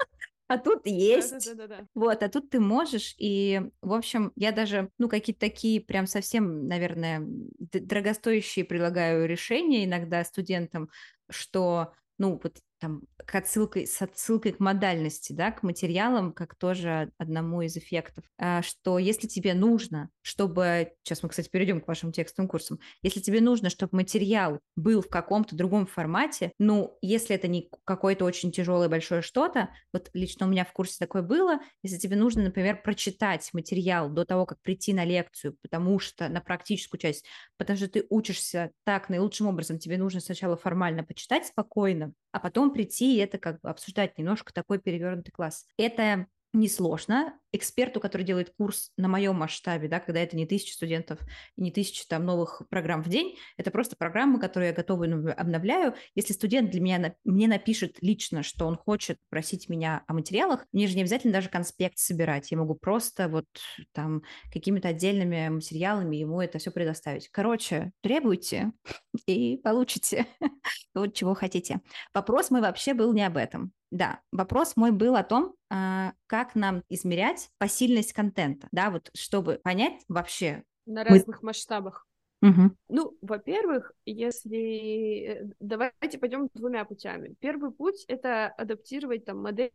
A: а тут есть. Да, да, да, да. Вот, а тут ты можешь. И, в общем, я даже, ну, какие-то такие прям совсем, наверное, дорогостоящие предлагаю решения иногда студентам, что, ну, вот там, к отсылкой, с отсылкой к модальности, да, к материалам, как тоже одному из эффектов, а, что если тебе нужно, чтобы, сейчас мы, кстати, перейдем к вашим текстовым курсам, если тебе нужно, чтобы материал был в каком-то другом формате, ну, если это не какое-то очень тяжелое большое что-то, вот лично у меня в курсе такое было, если тебе нужно, например, прочитать материал до того, как прийти на лекцию, потому что на практическую часть, потому что ты учишься так наилучшим образом, тебе нужно сначала формально почитать спокойно, а потом прийти и это как бы обсуждать немножко такой перевернутый класс. Это несложно. Эксперту, который делает курс на моем масштабе, да, когда это не тысяча студентов не тысяча там новых программ в день, это просто программы, которые я готова обновляю. Если студент для меня мне напишет лично, что он хочет просить меня о материалах, мне же не обязательно даже конспект собирать. Я могу просто вот там какими-то отдельными материалами ему это все предоставить. Короче, требуйте и получите вот чего хотите. Вопрос мой вообще был не об этом. Да, вопрос мой был о том, а, как нам измерять посильность контента, да, вот чтобы понять вообще.
B: На разных мы... масштабах. Угу. Ну, во-первых, если... Э, давайте пойдем двумя путями. Первый путь — это адаптировать там модели,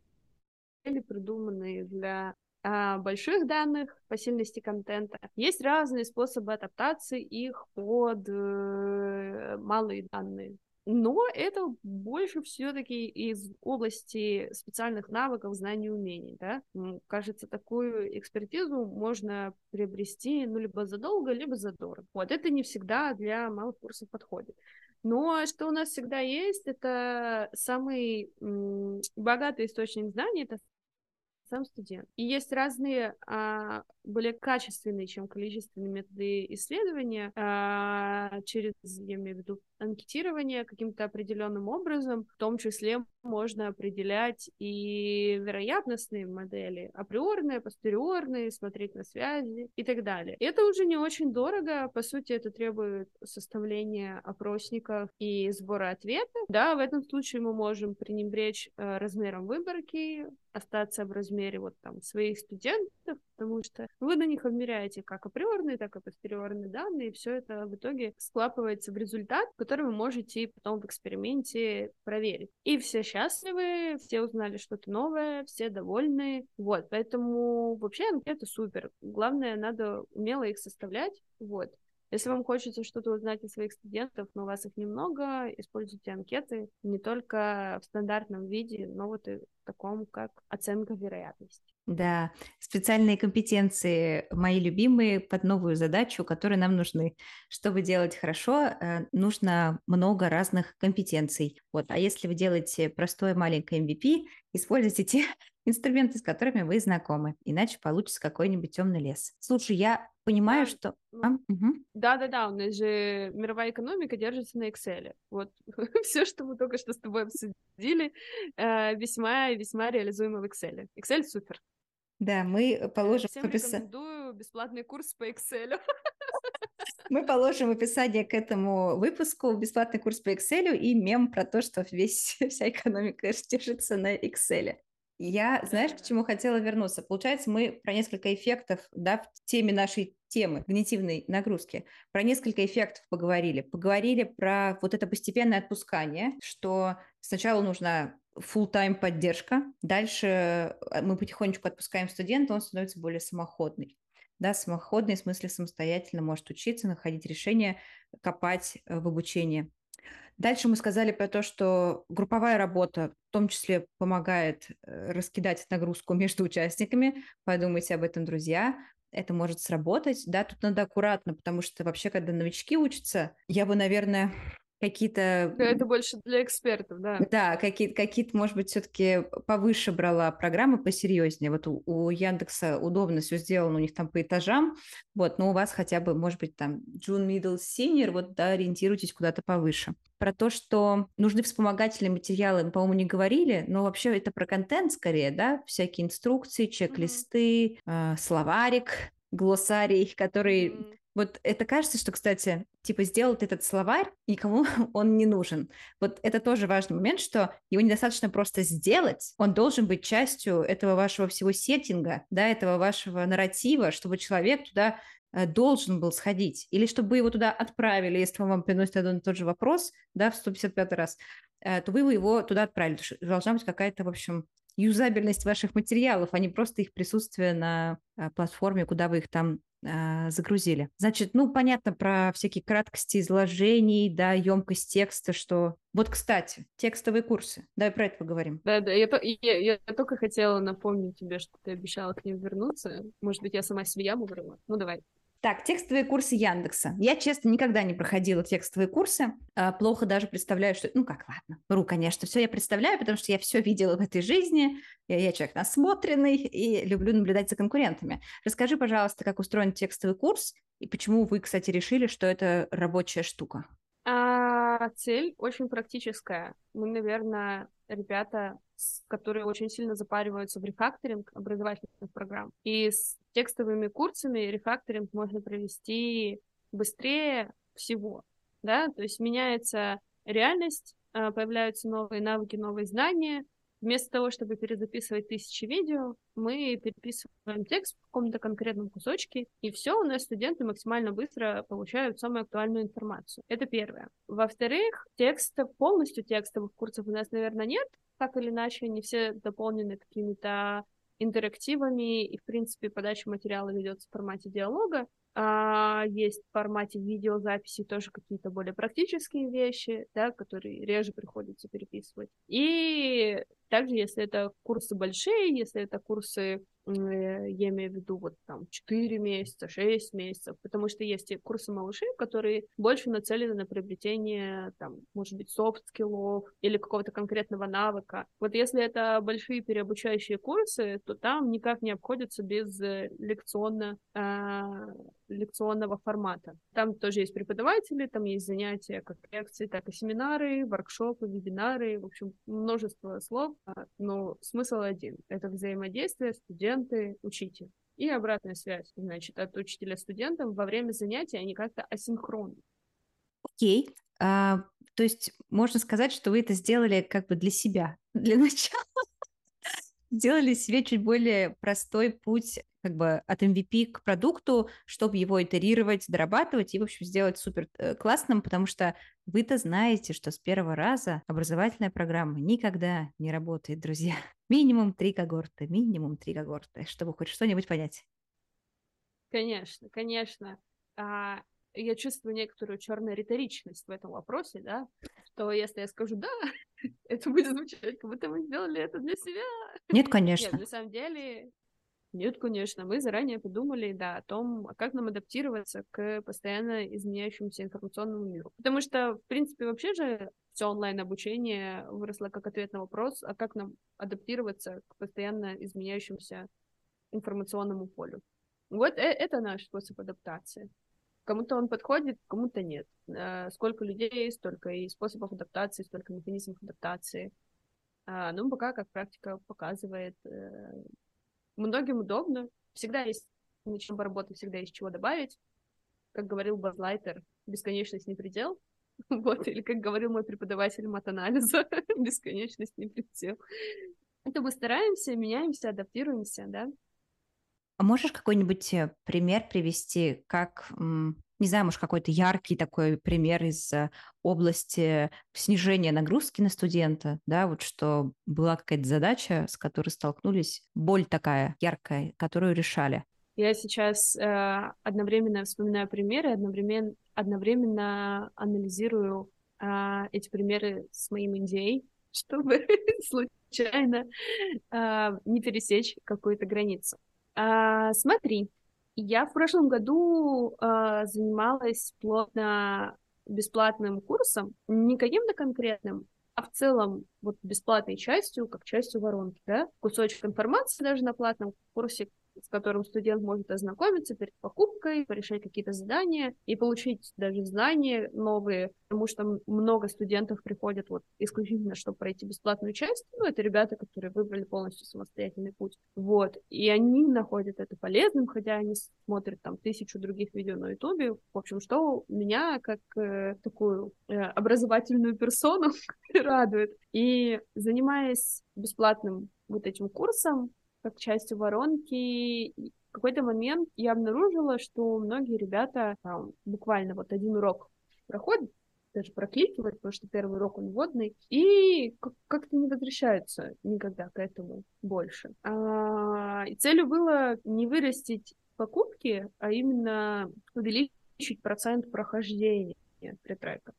B: придуманные для а, больших данных по сильности контента. Есть разные способы адаптации их под э, малые данные но это больше все-таки из области специальных навыков, знаний умений, да. Кажется, такую экспертизу можно приобрести, ну, либо задолго, либо задорого. Вот, это не всегда для малых курсов подходит. Но что у нас всегда есть, это самый богатый источник знаний, это сам студент. И есть разные а, более качественные, чем количественные методы исследования а, через, я имею в виду, анкетирование каким-то определенным образом, в том числе можно определять и вероятностные модели, априорные, постериорные, смотреть на связи и так далее. Это уже не очень дорого, по сути, это требует составления опросников и сбора ответов. Да, в этом случае мы можем пренебречь э, размером выборки, остаться в размере вот там своих студентов, потому что вы на них обмеряете как априорные, так и постериорные данные, и все это в итоге складывается в результат, который вы можете потом в эксперименте проверить. И все счастливы, все узнали что-то новое, все довольны. Вот, поэтому вообще анкеты супер. Главное, надо умело их составлять. Вот. Если вам хочется что-то узнать от своих студентов, но у вас их немного, используйте анкеты не только в стандартном виде, но вот и в таком, как оценка вероятности.
A: Да, специальные компетенции мои любимые под новую задачу, которые нам нужны. Чтобы делать хорошо, э, нужно много разных компетенций. Вот. А если вы делаете простое маленькое MVP, используйте те инструменты, с которыми вы знакомы, иначе получится какой-нибудь темный лес. Слушай, я понимаю, да, что...
B: Ну, а? угу. Да-да-да, у нас же мировая экономика держится на Excel. Вот все, что мы только что с тобой обсудили, весьма-весьма реализуемо в Excel. Excel супер.
A: Да, мы положим...
B: Всем рекомендую бесплатный курс по Excel.
A: Мы положим описание к этому выпуску бесплатный курс по Excel и мем про то, что весь, вся экономика держится на Excel. Я, знаешь, к чему хотела вернуться? Получается, мы про несколько эффектов, да, в теме нашей темы когнитивной нагрузки, про несколько эффектов поговорили. Поговорили про вот это постепенное отпускание, что сначала нужна full-time поддержка, дальше э, мы потихонечку отпускаем студента, он становится более самоходный да, самоходный, в смысле самостоятельно может учиться, находить решения, копать э, в обучении. Дальше мы сказали про то, что групповая работа в том числе помогает э, раскидать нагрузку между участниками. Подумайте об этом, друзья. Это может сработать. Да, тут надо аккуратно, потому что вообще, когда новички учатся, я бы, наверное, какие-то...
B: Это больше для экспертов, да.
A: Да, какие-то, какие может быть, все-таки повыше брала программы, посерьезнее. Вот у, у Яндекса удобно все сделано, у них там по этажам, вот, но у вас хотя бы, может быть, там June, Middle, Senior, вот, да, ориентируйтесь куда-то повыше. Про то, что нужны вспомогательные материалы, мы, по-моему, не говорили, но вообще это про контент скорее, да, всякие инструкции, чек-листы, mm-hmm. э, словарик, глоссарий, который mm-hmm вот это кажется, что, кстати, типа сделать этот словарь, никому он не нужен. Вот это тоже важный момент, что его недостаточно просто сделать, он должен быть частью этого вашего всего сеттинга, да, этого вашего нарратива, чтобы человек туда э, должен был сходить, или чтобы его туда отправили, если вам приносит один и тот же вопрос, да, в 155 раз, э, то вы его туда отправили. Должна быть какая-то, в общем, юзабельность ваших материалов, а не просто их присутствие на э, платформе, куда вы их там а, загрузили. Значит, ну, понятно про всякие краткости изложений, да, емкость текста, что... Вот, кстати, текстовые курсы. Давай про это поговорим.
B: Да, да, я, я, я только хотела напомнить тебе, что ты обещала к ним вернуться. Может быть, я сама себе яму вырыла. Ну, давай.
A: Так, текстовые курсы Яндекса. Я, честно, никогда не проходила текстовые курсы. А, плохо даже представляю, что... Ну как, ладно, вру, конечно, все я представляю, потому что я все видела в этой жизни. Я, я человек насмотренный и люблю наблюдать за конкурентами. Расскажи, пожалуйста, как устроен текстовый курс и почему вы, кстати, решили, что это рабочая штука?
B: А, цель очень практическая. Мы, наверное, ребята, которые очень сильно запариваются в рефакторинг образовательных программ. И с текстовыми курсами рефакторинг можно провести быстрее всего, да, то есть меняется реальность, а, появляются новые навыки, новые знания, Вместо того, чтобы перезаписывать тысячи видео, мы переписываем текст в каком-то конкретном кусочке, и все, у нас студенты максимально быстро получают самую актуальную информацию. Это первое. Во-вторых, текста, полностью текстовых курсов у нас, наверное, нет, так или иначе, они все дополнены какими-то интерактивами, и, в принципе, подача материала ведется в формате диалога. А, есть в формате видеозаписи тоже какие-то более практические вещи, да, которые реже приходится переписывать. И также, если это курсы большие, если это курсы Э, я имею в виду вот там 4 месяца, 6 месяцев, потому что есть и курсы малышей, которые больше нацелены на приобретение, там, может быть, софт-скиллов или какого-то конкретного навыка. Вот если это большие переобучающие курсы, то там никак не обходится без э, лекционно, э, лекционного формата. Там тоже есть преподаватели, там есть занятия как лекции, так и семинары, воркшопы, вебинары, в общем, множество слов, а, но смысл один — это взаимодействие студенты, учитель. И обратная связь, значит, от учителя студентам во время занятий они как-то асинхронны.
A: Окей. А, то есть можно сказать, что вы это сделали как бы для себя, для начала. Сделали себе чуть более простой путь как бы от MVP к продукту, чтобы его итерировать, дорабатывать и, в общем, сделать супер э, классным, потому что вы-то знаете, что с первого раза образовательная программа никогда не работает, друзья. Минимум три когорты, минимум три когорты, чтобы хоть что-нибудь понять.
B: Конечно, конечно. А, я чувствую некоторую черную риторичность в этом вопросе, да, что если я скажу «да», это будет звучать, как будто мы сделали это для себя.
A: Нет, конечно.
B: Нет, на самом деле Нет, конечно, мы заранее подумали, да, о том, как нам адаптироваться к постоянно изменяющемуся информационному миру. Потому что, в принципе, вообще же все онлайн-обучение выросло как ответ на вопрос, а как нам адаптироваться к постоянно изменяющемуся информационному полю. Вот э, это наш способ адаптации. Кому-то он подходит, кому-то нет. Э, сколько людей, столько и способов адаптации, столько механизмов адаптации. А, ну, пока, как практика показывает, э, многим удобно. Всегда есть на чем поработать, всегда есть чего добавить. Как говорил Базлайтер, бесконечность не предел. Вот, или как говорил мой преподаватель матанализа, бесконечность не предел. Это мы стараемся, меняемся, адаптируемся, да.
A: А можешь какой-нибудь э, пример привести, как, не знаю, может, какой-то яркий такой пример из э, области снижения нагрузки на студента, да, вот что была какая-то задача, с которой столкнулись, боль такая яркая, которую решали?
B: Я сейчас э, одновременно вспоминаю примеры, одновременно, одновременно анализирую э, эти примеры с моим NDA, чтобы случайно э, не пересечь какую-то границу. А, смотри, я в прошлом году а, занималась плотно бесплатным курсом, не каким-то конкретным, а в целом вот бесплатной частью, как частью воронки, да, кусочек информации даже на платном курсе, с которым студент может ознакомиться перед покупкой, порешать какие-то задания и получить даже знания новые, потому что много студентов приходят вот исключительно, чтобы пройти бесплатную часть, ну, это ребята, которые выбрали полностью самостоятельный путь, вот, и они находят это полезным, хотя они смотрят там тысячу других видео на ютубе, в общем, что меня как э, такую э, образовательную персону радует. И занимаясь бесплатным вот этим курсом, как частью воронки. В какой-то момент я обнаружила, что многие ребята там, буквально вот один урок проходят, даже прокликивают, потому что первый урок он вводный, и как-то не возвращаются никогда к этому больше. А, и целью было не вырастить покупки, а именно увеличить процент прохождения при треках.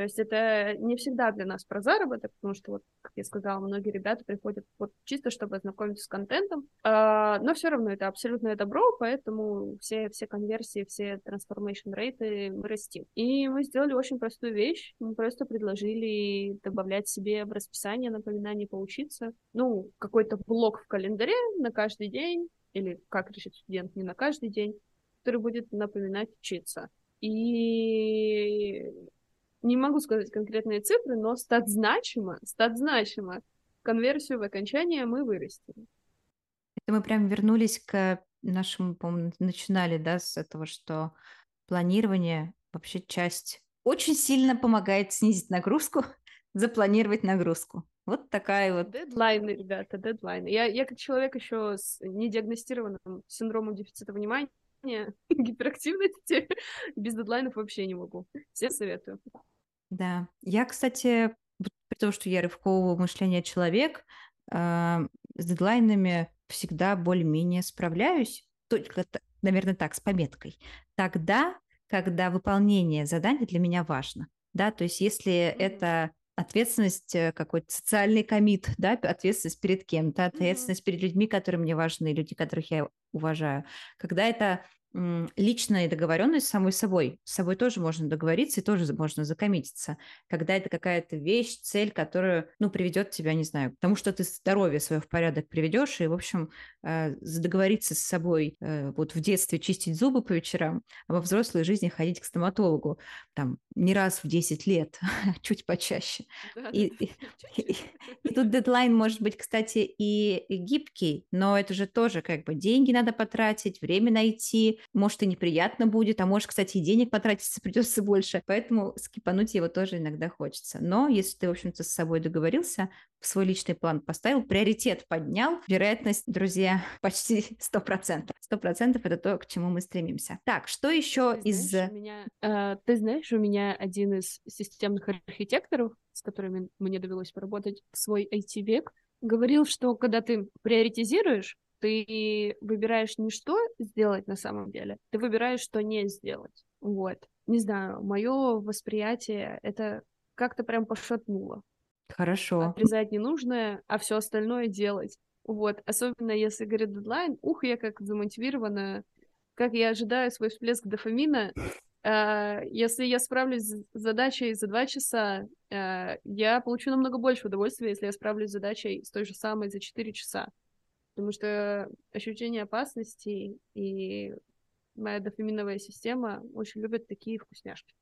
B: То есть это не всегда для нас про заработок, потому что, вот, как я сказала, многие ребята приходят вот чисто, чтобы ознакомиться с контентом, а, но все равно это абсолютное добро, поэтому все, все конверсии, все transformation рейты мы растим. И мы сделали очень простую вещь, мы просто предложили добавлять себе в расписание напоминание поучиться, ну, какой-то блок в календаре на каждый день, или как решит студент, не на каждый день, который будет напоминать учиться. И не могу сказать конкретные цифры, но стат значимо, стат значимо. Конверсию в окончание мы вырастили.
A: Это мы прям вернулись к нашему, по-моему, начинали, да, с этого, что планирование вообще часть очень сильно помогает снизить нагрузку, запланировать нагрузку. Вот такая вот.
B: Дедлайны, ребята, дедлайны. Я, я как человек еще с недиагностированным синдромом дефицита внимания, гиперактивности, без дедлайнов вообще не могу. Всем советую.
A: Да. Я, кстати, при том, что я рывкового мышления человек, а, с дедлайнами всегда более-менее справляюсь, только, наверное, так, с пометкой. Тогда, когда выполнение задания для меня важно. Да, то есть если это ответственность, э, какой-то социальный комит, да, ответственность перед кем-то, ответственность перед людьми, которые мне важны, люди, которых я уважаю. Когда это личная договоренность с самой собой. С собой тоже можно договориться и тоже можно закоммититься. Когда это какая-то вещь, цель, которая, ну, приведет тебя, не знаю, к тому, что ты здоровье свое в порядок приведешь, и, в общем, э, договориться с собой э, вот в детстве чистить зубы по вечерам, а во взрослой жизни ходить к стоматологу там не раз в 10 лет, чуть почаще. и, тут дедлайн может быть, кстати, и гибкий, но это же тоже как бы деньги надо потратить, время найти, может, и неприятно будет, а может, кстати, и денег потратиться придется больше. Поэтому скипануть его тоже иногда хочется. Но если ты, в общем-то, с собой договорился, свой личный план поставил, приоритет поднял, вероятность, друзья, почти 100%. 100% это то, к чему мы стремимся. Так, что еще
B: ты
A: из...
B: Знаешь, меня, э, ты знаешь, у меня один из системных архитекторов, с которыми мне довелось поработать свой IT-век, говорил, что когда ты приоритизируешь, ты выбираешь не что сделать на самом деле, ты выбираешь, что не сделать. Вот. Не знаю, мое восприятие это как-то прям пошатнуло.
A: Хорошо.
B: Отрезать ненужное, а все остальное делать. Вот, особенно если говорит дедлайн, ух, я как замотивирована, как я ожидаю свой всплеск дофамина. Э, если я справлюсь с задачей за два часа, э, я получу намного больше удовольствия, если я справлюсь с задачей с той же самой за четыре часа. Потому что ощущение опасности и моя дофаминовая система очень любят такие вкусняшки.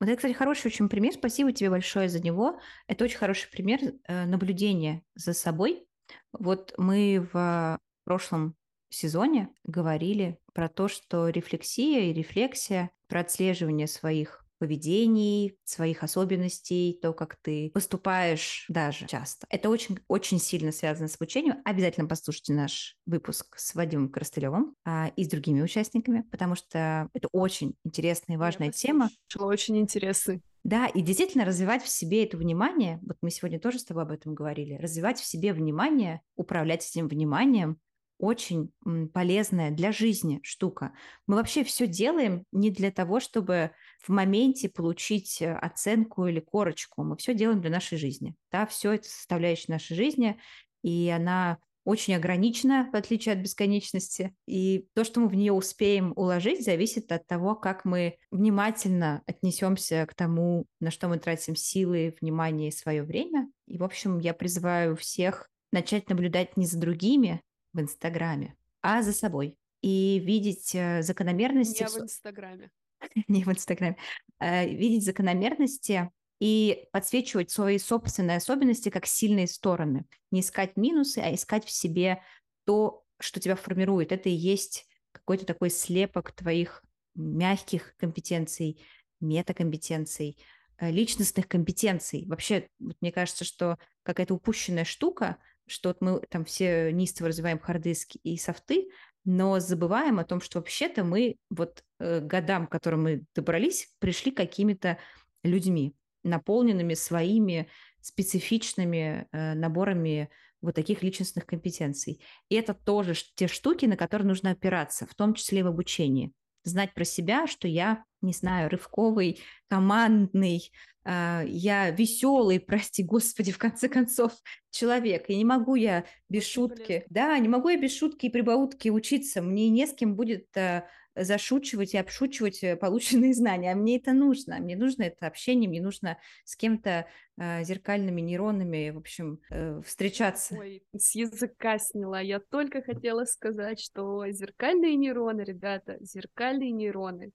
A: Вот это, кстати, хороший очень пример. Спасибо тебе большое за него. Это очень хороший пример э, наблюдения за собой. Вот мы в прошлом сезоне говорили про то, что рефлексия и рефлексия, про отслеживание своих поведений, своих особенностей, то, как ты поступаешь даже часто. Это очень, очень сильно связано с обучением. Обязательно послушайте наш выпуск с Вадимом Коростылевым а, и с другими участниками, потому что это очень интересная и важная Я тема.
B: Очень интересный.
A: Да, и действительно развивать в себе это внимание, вот мы сегодня тоже с тобой об этом говорили, развивать в себе внимание, управлять этим вниманием, очень полезная для жизни штука. Мы вообще все делаем не для того, чтобы в моменте получить э, оценку или корочку. Мы все делаем для нашей жизни. Да, все это составляющая нашей жизни, и она очень ограничена, в отличие от бесконечности. И то, что мы в нее успеем уложить, зависит от того, как мы внимательно отнесемся к тому, на что мы тратим силы, внимание и свое время. И, в общем, я призываю всех начать наблюдать не за другими, в Инстаграме, а за собой. И видеть э, закономерности...
B: Не в Инстаграме.
A: Не в Инстаграме. Э, видеть закономерности и подсвечивать свои собственные особенности как сильные стороны. Не искать минусы, а искать в себе то, что тебя формирует. Это и есть какой-то такой слепок твоих мягких компетенций, метакомпетенций, э, личностных компетенций. Вообще, вот мне кажется, что какая-то упущенная штука – что вот мы там все неистово развиваем хардиски и софты, но забываем о том, что вообще-то мы вот э, годам, к которым мы добрались, пришли какими-то людьми, наполненными своими специфичными э, наборами вот таких личностных компетенций. И это тоже те штуки, на которые нужно опираться, в том числе и в обучении. Знать про себя, что я, не знаю, рывковый, командный, а, я веселый, прости господи, в конце концов, человек. И не могу я без шутки, да, не могу я без шутки и прибаутки учиться. Мне не с кем будет а, зашучивать и обшучивать э, полученные знания. А мне это нужно. Мне нужно это общение, мне нужно с кем-то э, зеркальными нейронами, в общем, э, встречаться.
B: Ой, с языка сняла. Я только хотела сказать, что зеркальные нейроны, ребята, зеркальные нейроны.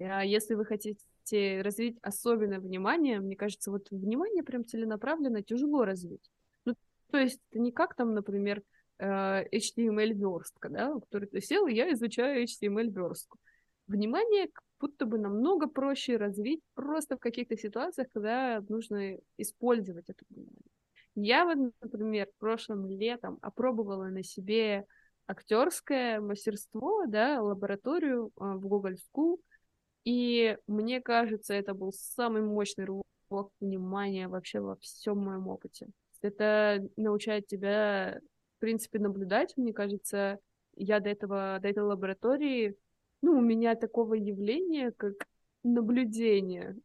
B: А если вы хотите развить особенное внимание, мне кажется, вот внимание прям целенаправленно тяжело развить. Ну, то есть не как там, например, HTML-верстка, да, у которой ты сел, я изучаю HTML-верстку. Внимание будто бы намного проще развить просто в каких-то ситуациях, когда нужно использовать это внимание. Я вот, например, прошлым летом опробовала на себе актерское мастерство, да, лабораторию а, в Google School, и мне кажется, это был самый мощный рывок внимания вообще во всем моем опыте. Это научает тебя, в принципе, наблюдать. Мне кажется, я до этого, до этой лаборатории, ну, у меня такого явления, как наблюдение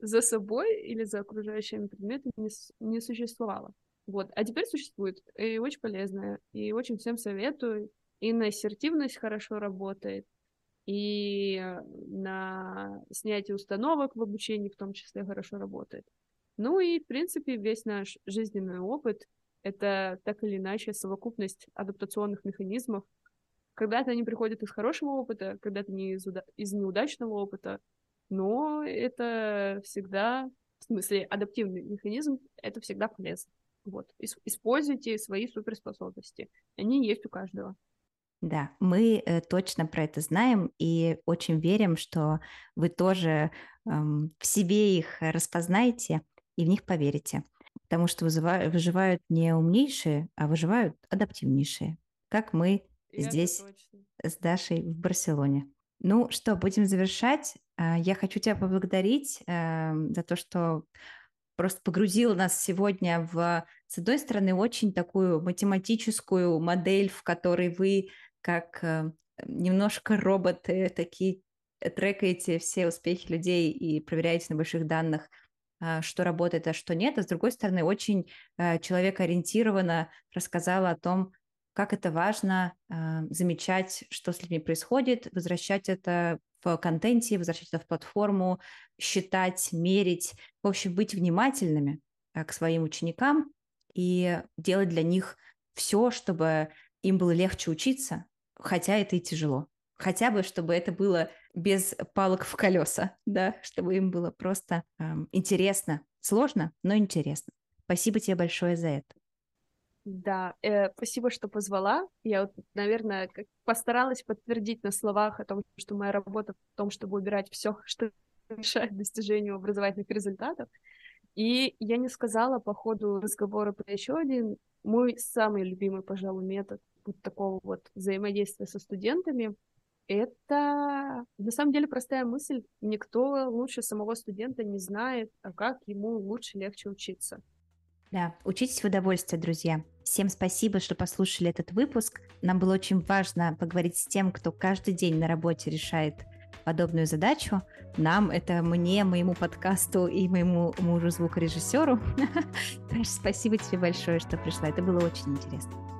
B: за собой или за окружающими предметами не, не существовало. Вот. А теперь существует. И очень полезное. И очень всем советую. И на ассертивность хорошо работает и на снятие установок в обучении в том числе хорошо работает. Ну и, в принципе, весь наш жизненный опыт — это так или иначе совокупность адаптационных механизмов. Когда-то они приходят из хорошего опыта, когда-то не из, из неудачного опыта, но это всегда, в смысле, адаптивный механизм, это всегда полезно. Вот. Используйте свои суперспособности. Они есть у каждого.
A: Да, мы э, точно про это знаем и очень верим, что вы тоже эм, в себе их распознаете и в них поверите, потому что вызывают, выживают не умнейшие, а выживают адаптивнейшие, как мы и здесь с Дашей в Барселоне. Ну что, будем завершать. А, я хочу тебя поблагодарить э, за то, что просто погрузил нас сегодня в, с одной стороны, очень такую математическую модель, в которой вы как э, немножко роботы такие э, трекаете все успехи людей и проверяете на больших данных, а, что работает, а что нет. А с другой стороны, очень э, человекоориентированно рассказала о том, как это важно замечать, что с людьми происходит, возвращать это в контенте, возвращать это в платформу, считать, мерить, в общем, быть внимательными к своим ученикам и делать для них все, чтобы им было легче учиться, хотя это и тяжело. Хотя бы, чтобы это было без палок в колеса, да, чтобы им было просто эм, интересно. Сложно, но интересно. Спасибо тебе большое за это.
B: Да, э, спасибо, что позвала. Я, вот, наверное, постаралась подтвердить на словах о том, что моя работа в том, чтобы убирать все, что мешает достижению образовательных результатов. И я не сказала по ходу разговора про еще один мой самый любимый, пожалуй, метод вот такого вот взаимодействия со студентами это на самом деле простая мысль. Никто лучше самого студента не знает, а как ему лучше, легче учиться.
A: Да, учитесь в удовольствие, друзья. Всем спасибо, что послушали этот выпуск. Нам было очень важно поговорить с тем, кто каждый день на работе решает подобную задачу. Нам, это мне, моему подкасту и моему мужу звукорежиссеру. Спасибо тебе большое, что пришла. Это было очень интересно.